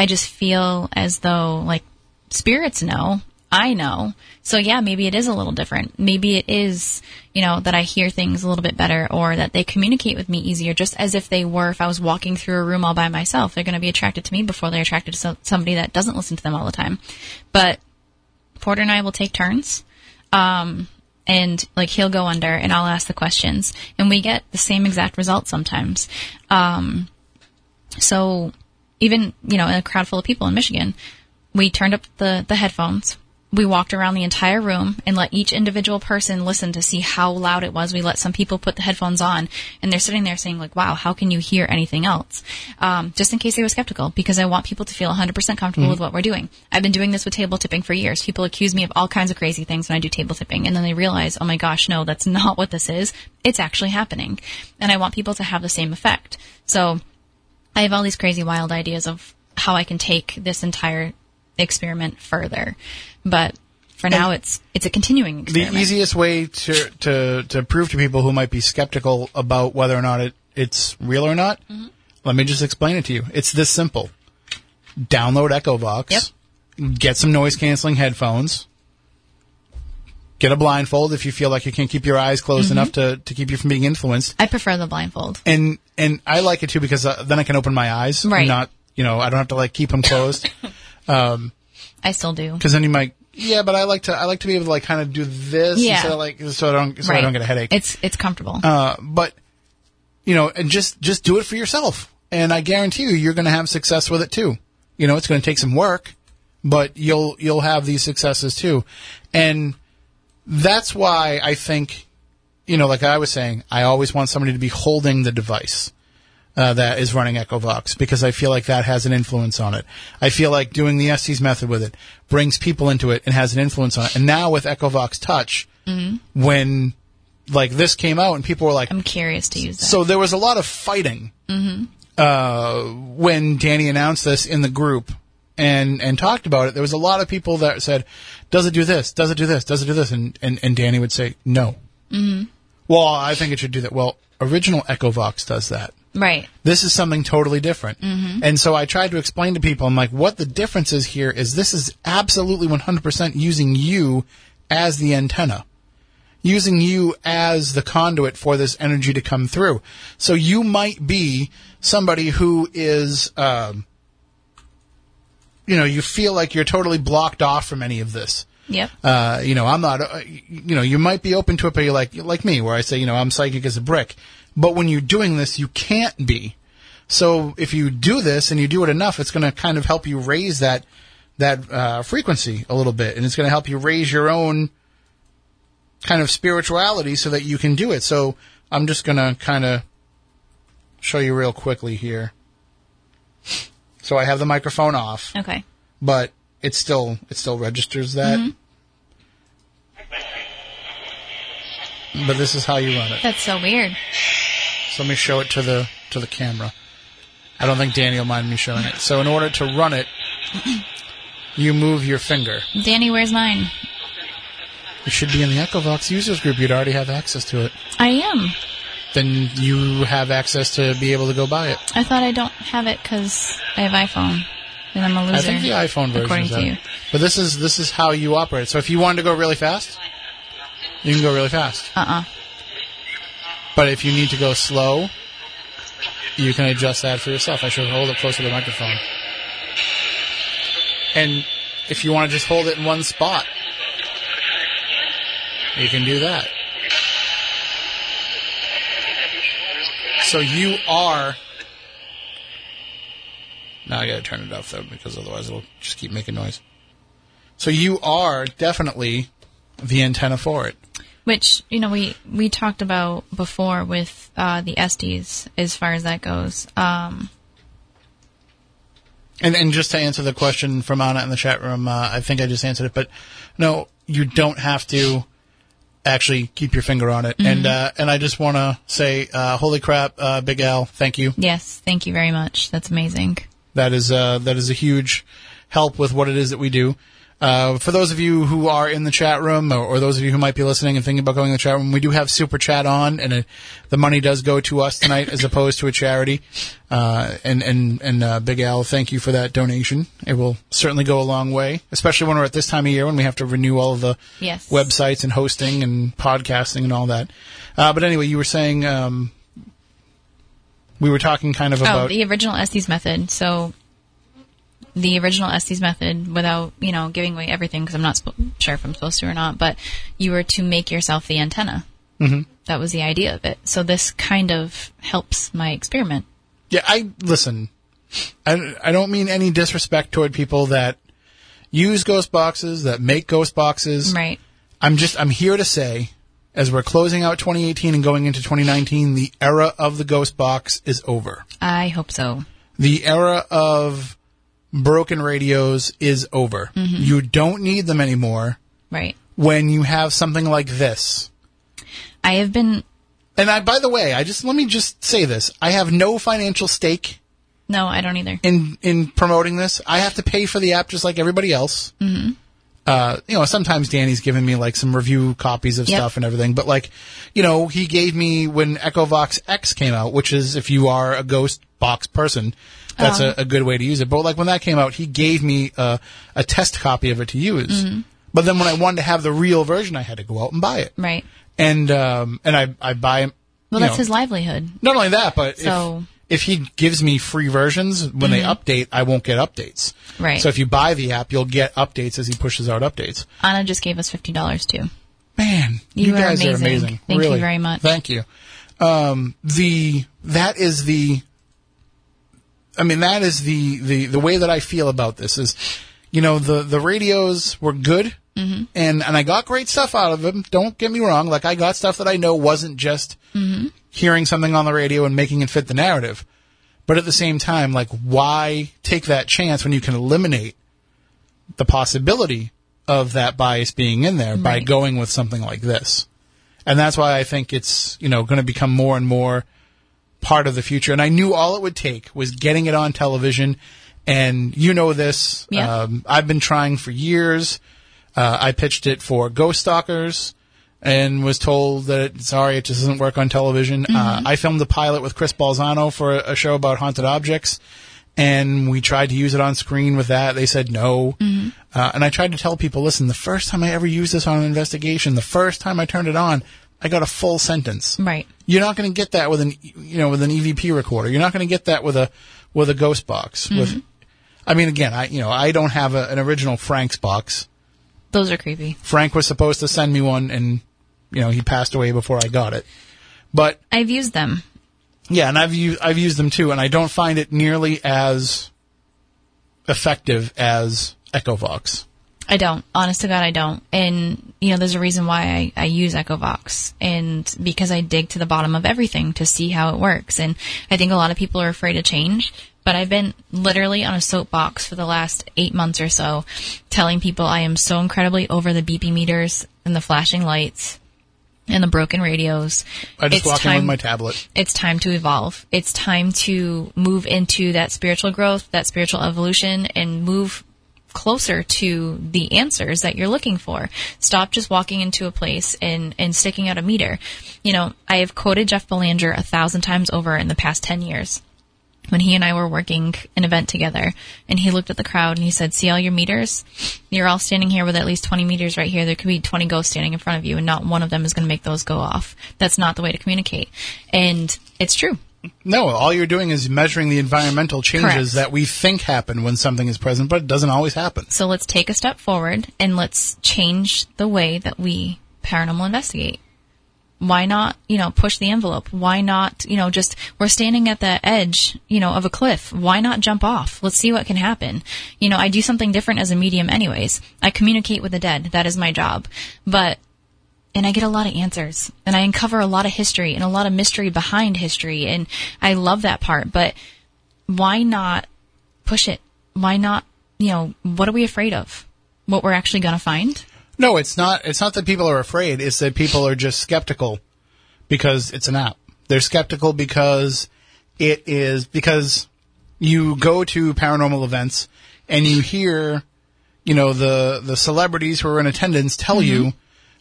I just feel as though like spirits know. I know. So yeah, maybe it is a little different. Maybe it is, you know, that I hear things a little bit better or that they communicate with me easier, just as if they were if I was walking through a room all by myself. They're going to be attracted to me before they're attracted to so- somebody that doesn't listen to them all the time. But Porter and I will take turns. Um, and like he'll go under and I'll ask the questions and we get the same exact result sometimes. Um, so even, you know, in a crowd full of people in Michigan, we turned up the, the headphones. We walked around the entire room and let each individual person listen to see how loud it was. We let some people put the headphones on and they're sitting there saying like, wow, how can you hear anything else? Um, just in case they were skeptical because I want people to feel 100% comfortable with what we're doing. I've been doing this with table tipping for years. People accuse me of all kinds of crazy things when I do table tipping and then they realize, oh my gosh, no, that's not what this is. It's actually happening. And I want people to have the same effect. So I have all these crazy wild ideas of how I can take this entire experiment further. But for now it's it's a continuing experiment. the easiest way to, to to prove to people who might be skeptical about whether or not it, it's real or not, Mm-hmm. let me just explain it to you. It's this simple. Download EchoVox. Get some noise canceling headphones. Get a blindfold if you feel like you can't keep your eyes closed Mm-hmm. enough to, to keep you from being influenced. I prefer the blindfold. and and I like it too because uh, then I can open my eyes. Right. Not you know I don't have to like keep them closed. I still do. Because then you might yeah, but I like to I like to be able to like kind of do this Yeah. instead of like so I don't so I don't get a headache. It's it's comfortable. uh, but you know, and just just do it for yourself, and I guarantee you, you're going to have success with it too. You know, it's going to take some work, but you'll you'll have these successes too, and that's why I think, you know, like I was saying, I always want somebody to be holding the device. uh, that is running EchoVox because I feel like that has an influence on it. I feel like doing the Estes method with it brings people into it and has an influence on it. And now with EchoVox Touch, when like this came out and people were like, I'm curious to use that. so there was a lot of fighting uh, when Danny announced this in the group and and talked about it. There was a lot of people that said, "Does it do this? Does it do this? Does it do this?" And and, and Danny would say, "No." Mm-hmm. Well, I think it should do that. Well, original EchoVox does that. right. This is something totally different. And so I tried to explain to people, I'm like, what the difference is here is this is absolutely 100% using you as the antenna. Using you as the conduit for this energy to come through. So you might be somebody who is, um, you know, you feel like you're totally blocked off from any of this Yep. uh, you know, I'm not, uh, you know, you might be open to it, but you're like, like me, where I say, you know, I'm psychic as a brick. But when you're doing this, you can't be. So if you do this and you do it enough, it's going to kind of help you raise that, that, uh, frequency a little bit. And it's going to help you raise your own kind of spirituality so that you can do it. So I'm just going to kind of show you real quickly here. So I have the microphone off okay. but it still it still registers that. Mm-hmm. But this is how you run it. That's so weird. So let me show it to the to the camera. I don't think Danny will mind me showing it. So in order to run it, you move your finger. Danny, where's mine? You should be in the EchoVox users group. You'd already have access to it. I am. Then you have access to be able to go buy it. I thought I don't have it because I have iPhone, and I'm a loser. I think the iPhone version according to you. But this is this is how you operate. So if you wanted to go really fast, you can go really fast. Uh uh But if you need to go slow, you can adjust that for yourself. I should hold it closer to the microphone. And if you want to just hold it in one spot, you can do that. So you are. Now I gotta turn it off though, because otherwise it'll just keep making noise. So you are definitely the antenna for it. Which you know we we talked about before with uh, the Estes as far as that goes. Um, And and just to answer the question from Anna in the chat room, uh, I think I just answered it, but no, you don't have to actually keep your finger on it. And uh, and I just want to say, uh, holy crap, uh, Big Al, thank you. yes, thank you very much. That's amazing. That is uh, that is a huge help with what it is that we do. Uh, for those of you who are in the chat room, or, or those of you who might be listening and thinking about going in the chat room, we do have super chat on, and it, the money does go to us tonight as opposed to a charity. Uh, and and and uh, Big Al, thank you for that donation. It will certainly go a long way, especially when we're at this time of year when we have to renew all of the Yes. websites and hosting and podcasting and all that. Uh, but anyway, you were saying um, we were talking kind of Oh, about the original Estes method. So the original Estes method, without you know giving away everything, because I'm not sp- sure if I'm supposed to or not, but you were to make yourself the antenna. Mm-hmm. That was the idea of it. So this kind of helps my experiment. Yeah, I listen. I, I don't mean any disrespect toward people that use ghost boxes, that make ghost boxes. Right. I'm just I'm here to say, as we're closing out 2018 and going into 2019, the era of the ghost box is over. I hope so. The era of broken radios is over. You don't need them anymore Right. when you have something like this. I have been. And I, by the way, I just let me just say this: I have no financial stake No, I don't either. in in promoting this. I have to pay for the app just like everybody else. Mm-hmm. Uh, you know, sometimes Danny's given me like some review copies of Yep. stuff and everything, but like, you know, he gave me when EchoVox X came out, which is if you are a ghost box person, that's a, a good way to use it. But like when that came out, he gave me a, a test copy of it to use. But then when I wanted to have the real version, I had to go out and buy it. Right. And um, and I I buy. Him Well, that's know, his livelihood. not only that, but So- if, if he gives me free versions, when they update, I won't get updates. Right. So if you buy the app, you'll get updates as he pushes out updates. Anna just gave us fifty dollars too. Man, you, You are guys are amazing. amazing. Thank you very much. Thank you. Um, the that is the. I mean, that is the, the, the way that I feel about this is, you know, the, the radios were good Mm-hmm. and, and I got great stuff out of them. Don't get me wrong. Like I got stuff that I know wasn't just Mm-hmm. hearing something on the radio and making it fit the narrative. But at the same time, like, why take that chance when you can eliminate the possibility of that bias being in there by going with something like this? And that's why I think it's, you know, going to become more and more part of the future. And I knew all it would take was getting it on television. And you know this. Yeah. Um, I've been trying for years. Uh, I pitched it for Ghost Stalkers and was told that it, sorry, it just doesn't work on television. Uh, I filmed the pilot with Chris Balzano for a, a show about haunted objects, and we tried to use it on screen with that. They said no. Uh, and I tried to tell people, listen, the first time I ever used this on an investigation, the first time I turned it on, I got a full sentence. Right. You're not going to get that with an you know with an EVP recorder. You're not going to get that with a with a ghost box. Mm-hmm. With, I mean, again, I you know I don't have a, an original Frank's box. Those are creepy. Frank was supposed to send me one, and you know he passed away before I got it. But I've used them. yeah, and I've used I've used them too, and I don't find it nearly as effective as EchoVox. I don't. Honest to God, I don't. And, you know, there's a reason why I, I use EchoVox. And because I dig to the bottom of everything to see how it works. And I think a lot of people are afraid of change. But I've been literally on a soapbox for the last eight months or so telling people I am so incredibly over the beeping meters and the flashing lights and the broken radios. I just It's walk in with my tablet. it's time to evolve. It's time to move into that spiritual growth, that spiritual evolution, and move closer to the answers that you're looking for. Stop just walking into a place and, and sticking out a meter. You know, I have quoted Jeff Belanger a thousand times over in the past 10 years. When he and I were working an event together, and he looked at the crowd and he said, See all your meters? You're all standing here with at least 20 meters right here. There could be 20 ghosts standing in front of you, and not one of them is going to make those go off. That's not the way to communicate. And it's true. No, all you're doing is measuring the environmental changes Correct. that we think happen when something is present, but it doesn't always happen. So let's take a step forward and let's change the way that we paranormal investigate. Why not, you know, push the envelope? Why not, you know, just, we're standing at the edge, you know, of a cliff. Why not jump off? Let's see what can happen. You know, I do something different as a medium anyways. I communicate with the dead. That is my job. But, and I get a lot of answers and I uncover a lot of history and a lot of mystery behind history. And I love that part, but why not push it? Why not, you know, what are we afraid of? What we're actually going to find? No, it's not. It's not that people are afraid. It's that people are just skeptical because it's an app. They're skeptical because it is because you go to paranormal events and you hear, you know, the the celebrities who are in attendance tell you, mm-hmm.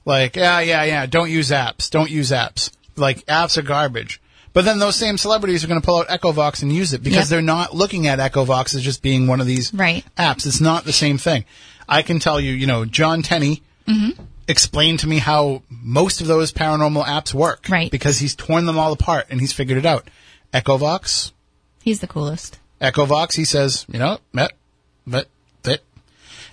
Like, yeah, yeah, yeah, don't use apps, don't use apps. Like apps are garbage. But then those same celebrities are going to pull out EchoVox and use it because Yep. they're not looking at EchoVox as just being one of these Right. apps. It's not the same thing. I can tell you, you know, John Tenney mm-hmm. explained to me how most of those paranormal apps work. Right. Because he's torn them all apart and he's figured it out. EchoVox, He's the coolest. EchoVox, he says, you know, but, but,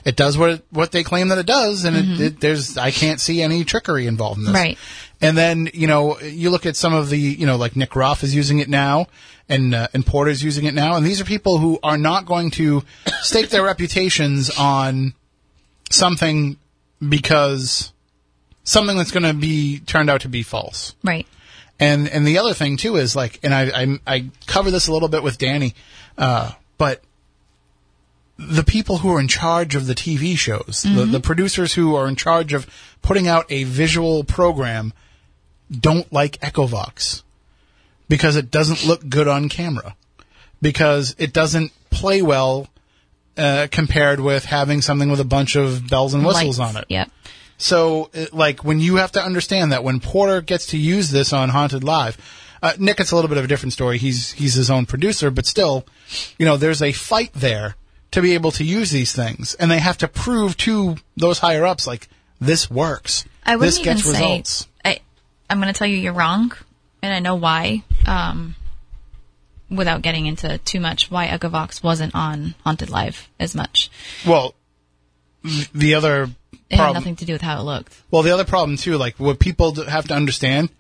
it, does what it, what they claim that it does, and it, it, there's I can't see any trickery involved in this. Right. And then you know you look at some of the you know like Nick Roth is using it now, and uh, and Porter's using it now, and these are people who are not going to stake their reputations on something because something that's going to be turned out to be false. Right. And and the other thing too is like, and I I, I cover this a little bit with Danny, uh, but the people who are in charge of the TV shows, the, the producers who are in charge of putting out a visual program, don't like EchoVox because it doesn't look good on camera, because it doesn't play well uh, compared with having something with a bunch of bells and whistles Lights. on it. Yep. So, like, when you have to understand that when Porter gets to use this on Haunted Live, uh, Nick, it's a little bit of a different story. He's he's his own producer, but still, you know, there's a fight there to be able to use these things, and they have to prove to those higher ups like this works. I wouldn't this even say. results. I, I'm going to tell you you're wrong, and I know why. Um, without getting into too much, why EchoVox wasn't on Haunted Live as much. Well, the other It had problem. nothing to do with how it looked. Well, the other problem too, like what people have to understand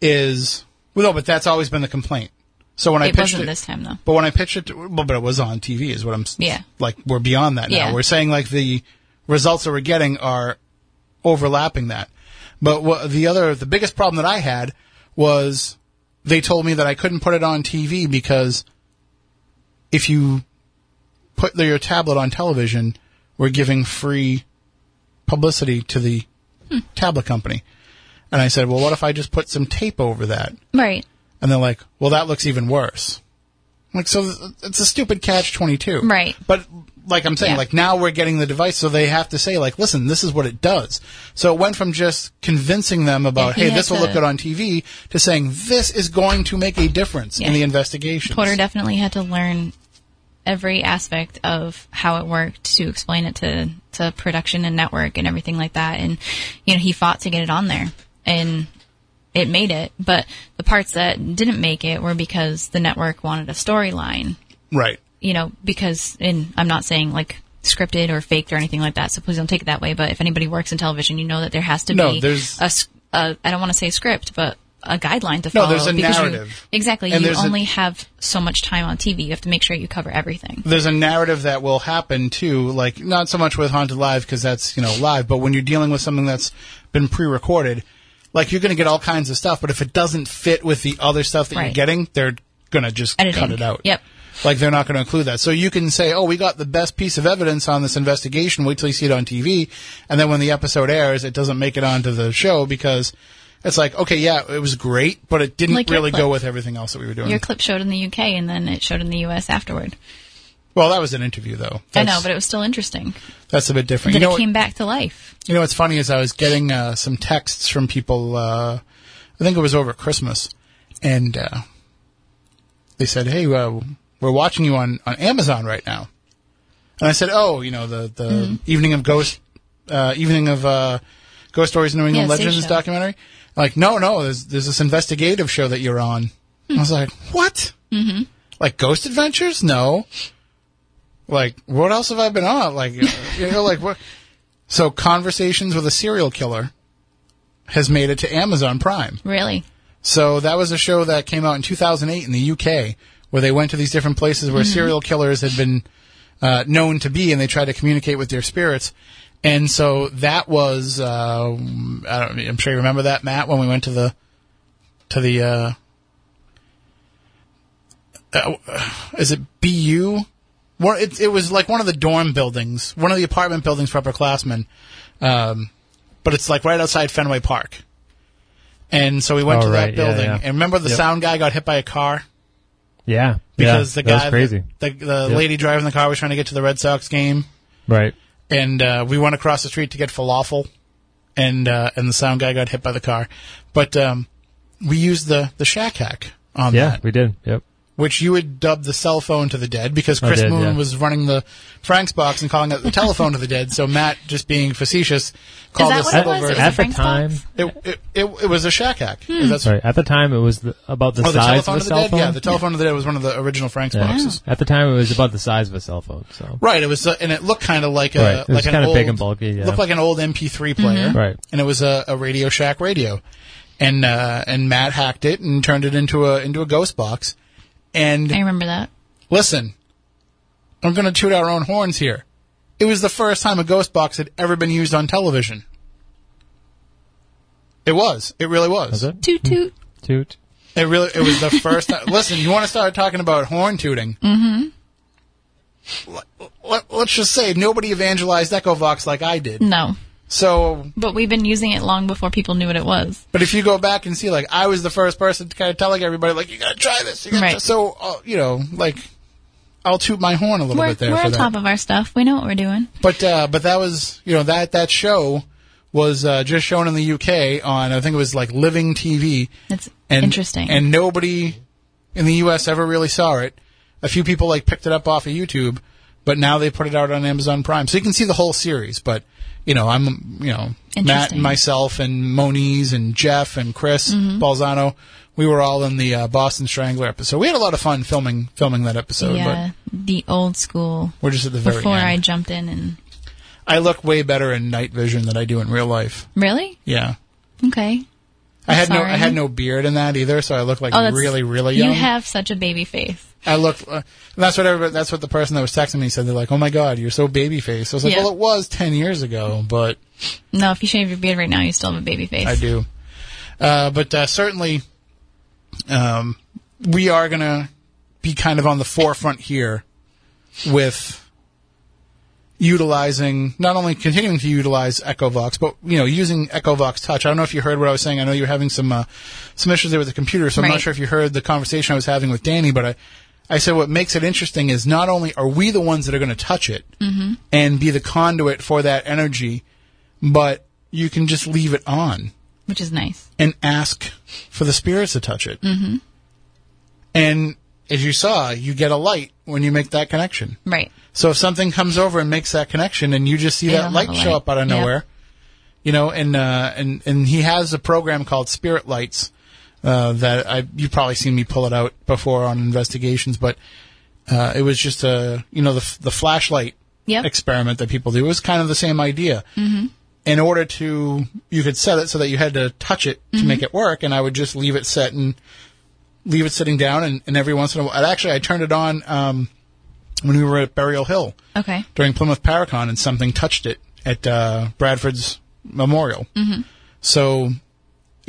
is, well, no, but that's always been the complaint. So when I pitched it, this time though. But when I pitched it, to, well, but it was on TV, is what I'm. Yeah. Like we're beyond that now. Yeah. We're saying like the results that we're getting are overlapping that. But what, the other, the biggest problem that I had was they told me that I couldn't put it on TV because if you put your tablet on television, we're giving free publicity to the hmm. tablet company. And I said, well, what if I just put some tape over that? Right. And they're like, well, that looks even worse. Like, so it's a stupid catch 22. Right. But like I'm saying, Yeah. like now we're getting the device, so they have to say, like, listen, this is what it does. So it went from just convincing them about, he hey, this will look good on TV, to saying this is going to make a difference in the investigation. Porter definitely had to learn every aspect of how it worked to explain it to, to production and network and everything like that. And, you know, he fought to get it on there and it made it. But the parts that didn't make it were because the network wanted a storyline, Right. you know, because, and I'm not saying like scripted or faked or anything like that, so please don't take it that way. But if anybody works in television, you know that there has to No, be there's- a, a- I don't want to say script, but a guideline to No, follow. there's a because you- narrative. exactly. And you there's a- only have so much time on TV. You have to make sure you cover everything. there's a narrative that will happen too, like not so much with Haunted Live because that's you know live, but when you're dealing with something that's been pre-recorded, like you're going to get all kinds of stuff, but if it doesn't fit with the other stuff that you're getting, they're going to just Editing. cut it out. Yep. Like they're not going to include that. So you can say, "Oh, we got the best piece of evidence on this investigation. Wait till you see it on TV." And then when the episode airs, it doesn't make it onto the show because it's like, okay, yeah, it was great, but it didn't Like really go with everything else that we were doing. Your clip showed in the UK and then it showed in the US afterward. Well, that was an interview though. I know, but it was still interesting. that's a bit different. Then you know it came back to life. You know what's funny is I was getting uh, some texts from people. Uh, I think it was over Christmas, and uh, they said, "Hey, uh, we're watching you on, on Amazon right now." And I said, "Oh, you know the the Mm. evening of ghost uh, evening of uh, ghost stories in New England Yeah, Legends documentary." Like, no, no, there's there's this investigative show that you're on. I was like, "What? Mm-hmm. Like Ghost Adventures? No." Like, what else have I been on? Like, you know, like what? So, Conversations with a Serial Killer has made it to Amazon Prime. Really? So, that was a show that came out in 2008 in the UK, where they went to these different places where serial killers had been uh, known to be, and they tried to communicate with their spirits. And so that was, uh, I don't, I'm sure you remember that, Matt, when we went to the, to the, uh, uh, is it BU? Well, it, it was like one of the dorm buildings, one of the apartment buildings for upperclassmen. Um, but it's like right outside Fenway Park. And so we went Oh, to right. that building. yeah. And remember the Yep. sound guy got hit by a car? Yeah. Because yeah, the guy, crazy. the, the Yep. lady driving the car was trying to get to the Red Sox game. Right. And, uh, we went across the street to get falafel. And, uh, and the sound guy got hit by the car. But, um, we used the, the shack hack on that. Yeah, we did. Yep. Which you would dub the cell phone to the dead because Chris did, Moon yeah. was running the Frank's box and calling it the telephone to the dead. So Matt, just being facetious, called that this what it civil was? Version. At the time. It, it, it, it was a shack hack. That's, sorry, at the time it was the, about the oh, the size telephone of a the cell dead. phone. Yeah, the telephone to the dead was one of the original Frank's Yeah. boxes. At the time, it was about the size of a cell phone. So Right. It was, uh, and it looked kind of like a Right. It was like kinda big and bulky, yeah. Looked like an old MP3 player. Right. And it was a, a Radio Shack radio, and uh, and Matt hacked it and turned it into a into a ghost box. And I remember that. Listen, I'm going to toot our own horns here. It was the first time a ghost box had ever been used on television. It was. It really was. was it Toot toot. toot? It really. It was the first. time. Listen, you want to start talking about horn tooting? Mm-hmm. Let, us just say nobody evangelized EchoVox like I did. No. So, But we've been using it long before people knew what it was. but if you go back and see, like, I was the first person to kind of telling everybody, like, you got to try this. You gotta Right. So, uh, you know, like, I'll toot my horn a little We're, bit there we're on that. top of our stuff. We know what we're doing. But uh, but that was you know that that show was uh, just shown in the UK on I think it was like Living TV. It's And, interesting. And nobody in the US ever really saw it. A few people like picked it up off of YouTube, but now they put it out on Amazon Prime, so you can see the whole series. But you know I'm you know Matt and myself and Moniz and Jeff and Chris Mm-hmm. Balzano. We were all in the uh, Boston Strangler episode. We had a lot of fun filming filming that episode, yeah, the old school. we're just at the very Before end. I jumped in and I look way better in night vision than I do in real life. really Yeah. okay. I had no. I had no beard in that either, so I look like Oh, really really young. You have such a baby face. I look. Uh, that's what everybody, that's what the person that was texting me said. They're like, "Oh my god, you're so baby faced." I was like, Yeah. "Well, it was ten years ago, but No, if you shave your beard right now, you still have a baby face. I do." Uh, but uh, certainly, um, we are gonna be kind of on the forefront here with utilizing not only continuing to utilize EchoVox, but you know using EchoVox Touch. I don't know if you heard what I was saying. I know you're having some uh, some issues there with the computer, so I'm not sure if you heard the conversation I was having with Danny. But I, I said what makes it interesting is not only are we the ones that are going to touch it and be the conduit for that energy, but you can just leave it on which is nice. and ask for the spirits to touch it. Mm-hmm. And as you saw, you get a light when you make that connection. Right. So if something comes over and makes that connection, and you just see They that don't light show up out of Yep. nowhere, you know, and uh, and and he has a program called Spirit Lights uh, that I you've probably seen me pull it out before on investigations, but uh, it was just a you know the the flashlight Yep. experiment that people do. It was kind of the same idea. Mm-hmm. In order to, you could set it so that you had to touch it to make it work, and I would just leave it set and leave it sitting down, and, and every once in a while, actually, I turned it on um, when we were at Burial Hill Okay. during Plymouth Paracon, and something touched it at uh, Bradford's memorial. Mm-hmm. So,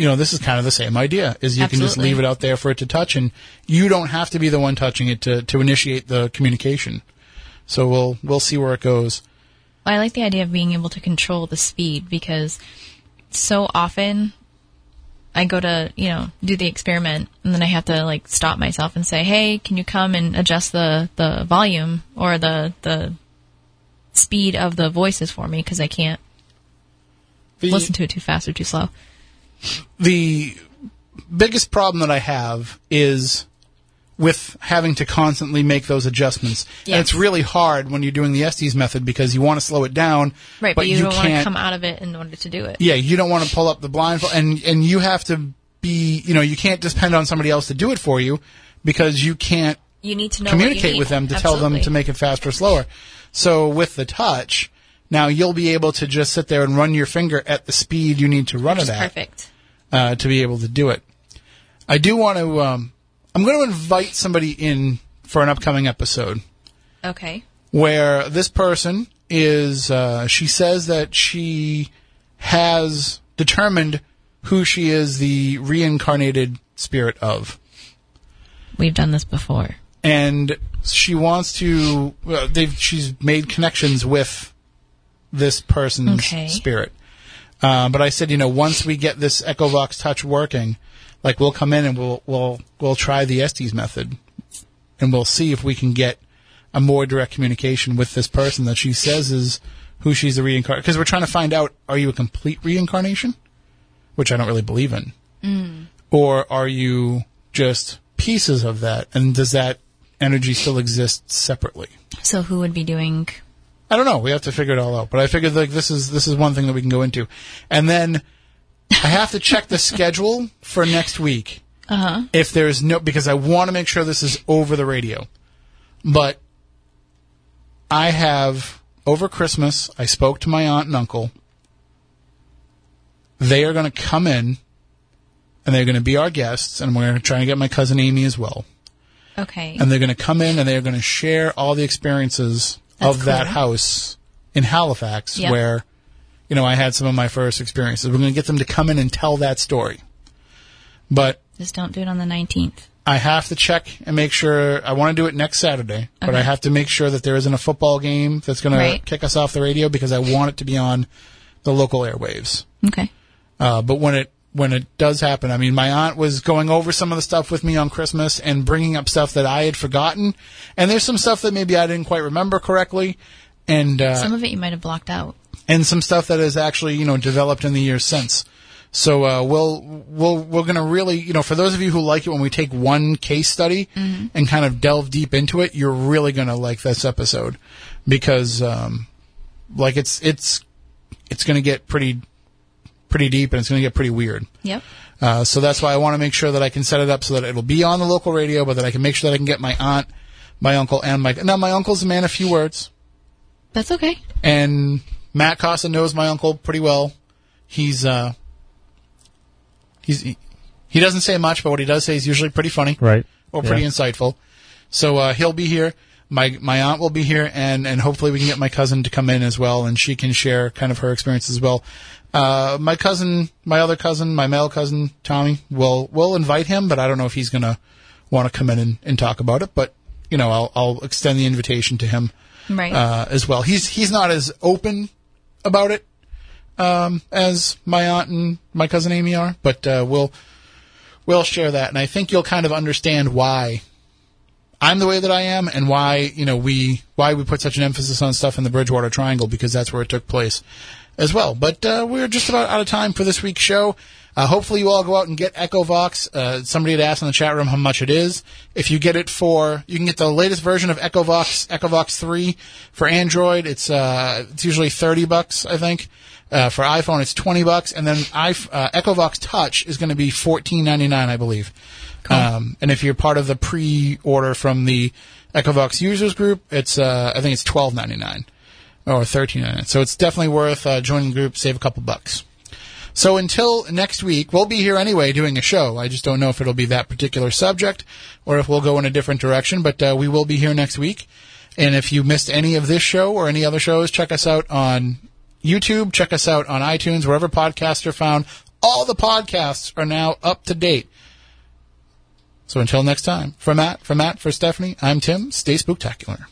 you know, this is kind of the same idea: is you can just leave it out there for it to touch, and you don't have to be the one touching it to to initiate the communication. So we'll we'll see where it goes. I like the idea of being able to control the speed because so often I go to, you know, do the experiment and then I have to like stop myself and say, "Hey, can you come and adjust the the volume or the the speed of the voices for me because I can't The, listen to it too fast or too slow." The biggest problem that I have is with having to constantly make those adjustments. And it's really hard when you're doing the Estes method because you want to slow it down, Right, but, you, don't want to come out of it in order to do it. yeah, you don't want to pull up the blindfold, and and you have to be, you know, you can't depend on somebody else to do it for you because you can't You need to know communicate with them to tell them to make it faster or slower. So with the touch, now you'll be able to just sit there and run your finger at the speed you need to run Which it at perfect. Uh, to be able to do it. I do want to. Um, I'm going to invite somebody in for an upcoming episode Okay. where this person is. Uh, she says that she has determined who she is the reincarnated spirit of, We've done this before. and she wants to. Well, they've she's made connections with this person's Okay. spirit. Uh, but I said, you know, once we get this EchoVox Touch working, like we'll come in and we'll we'll we'll try the Estes method, and we'll see if we can get a more direct communication with this person that she says is who she's a reincarnation. Because we're trying to find out: are you a complete reincarnation, which I don't really believe in, or are you just pieces of that? And does that energy still exist separately? So who would be doing I don't know. We have to figure it all out. But I figured like this is this is one thing that we can go into, and then I have to check the schedule for next week. Uh-huh. If there's no, because I want to make sure this is over the radio, but I have over Christmas. I spoke to my aunt and uncle. They are going to come in, and they're going to be our guests, and we're trying to get my cousin Amy as well Okay. and they're going to come in and they're going to share all the experiences That's of that house in Halifax Yep. where you know I had some of my first experiences. We're going to get them to come in and tell that story. But Just don't do it on the 19th. I have to check and make sure I want to do it next Saturday, but I have to make sure that there isn't a football game that's going Right. to kick us off the radio because I want it to be on the local airwaves. Okay. Uh, but when it when it does happen, I mean, my aunt was going over some of the stuff with me on Christmas and bringing up stuff that I had forgotten, and there's some stuff that maybe I didn't quite remember correctly, and uh, Some of it you might have blocked out. and some stuff that has actually you know developed in the years since. So uh, we'll we'll we're gonna really you know for those of you who like it when we take one case study and kind of delve deep into it, you're really gonna like this episode. Because um, like it's it's it's gonna get pretty pretty deep and it's gonna get pretty weird. Yep. Uh, so that's why I want to make sure that I can set it up so that it'll be on the local radio, but that I can make sure that I can get my aunt, my uncle, and my now my uncle's a man of few words, That's okay. and Matt Costa knows my uncle pretty well. He's uh, he's he, he doesn't say much, but what he does say is usually pretty funny Right. or pretty Yeah. insightful. So uh, he'll be here. My my aunt will be here, and and hopefully we can get my cousin to come in as well, and she can share kind of her experience as well. Uh, my cousin, my other cousin, my male cousin Tommy, will will invite him, but I don't know if he's gonna want to come in and, and talk about it. But you know, I'll, I'll extend the invitation to him Right. uh, as well. He's he's not as open about it um, as my aunt and my cousin Amy are, but uh, we'll we'll share that, and I think you'll kind of understand why I'm the way that I am, and why you know we why we put such an emphasis on stuff in the Bridgewater Triangle because that's where it took place as well. But uh, we're just about out of time for this week's show. Uh, hopefully, you all go out and get EchoVox. Uh, somebody had asked in the chat room how much it is. If you get it for, you can get the latest version of EchoVox, EchoVox 3 for Android. It's uh, it's usually 30 bucks, I think. Uh, for iPhone, it's 20 bucks, and then I, uh, EchoVox Touch is going to be 14.99, I believe. Um, and if you're part of the pre-order from the EchoVox users group, it's uh, I think it's 12.99 or 13.99. So it's definitely worth uh, joining the group, save a couple bucks. So until next week, we'll be here anyway doing a show. I just don't know if it'll be that particular subject or if we'll go in a different direction, but uh, we will be here next week. And if you missed any of this show or any other shows, check us out on YouTube, check us out on iTunes, wherever podcasts are found. All the podcasts are now up to date. So until next time, for Matt, for Matt, for Stephanie, I'm Tim. Stay spooktacular.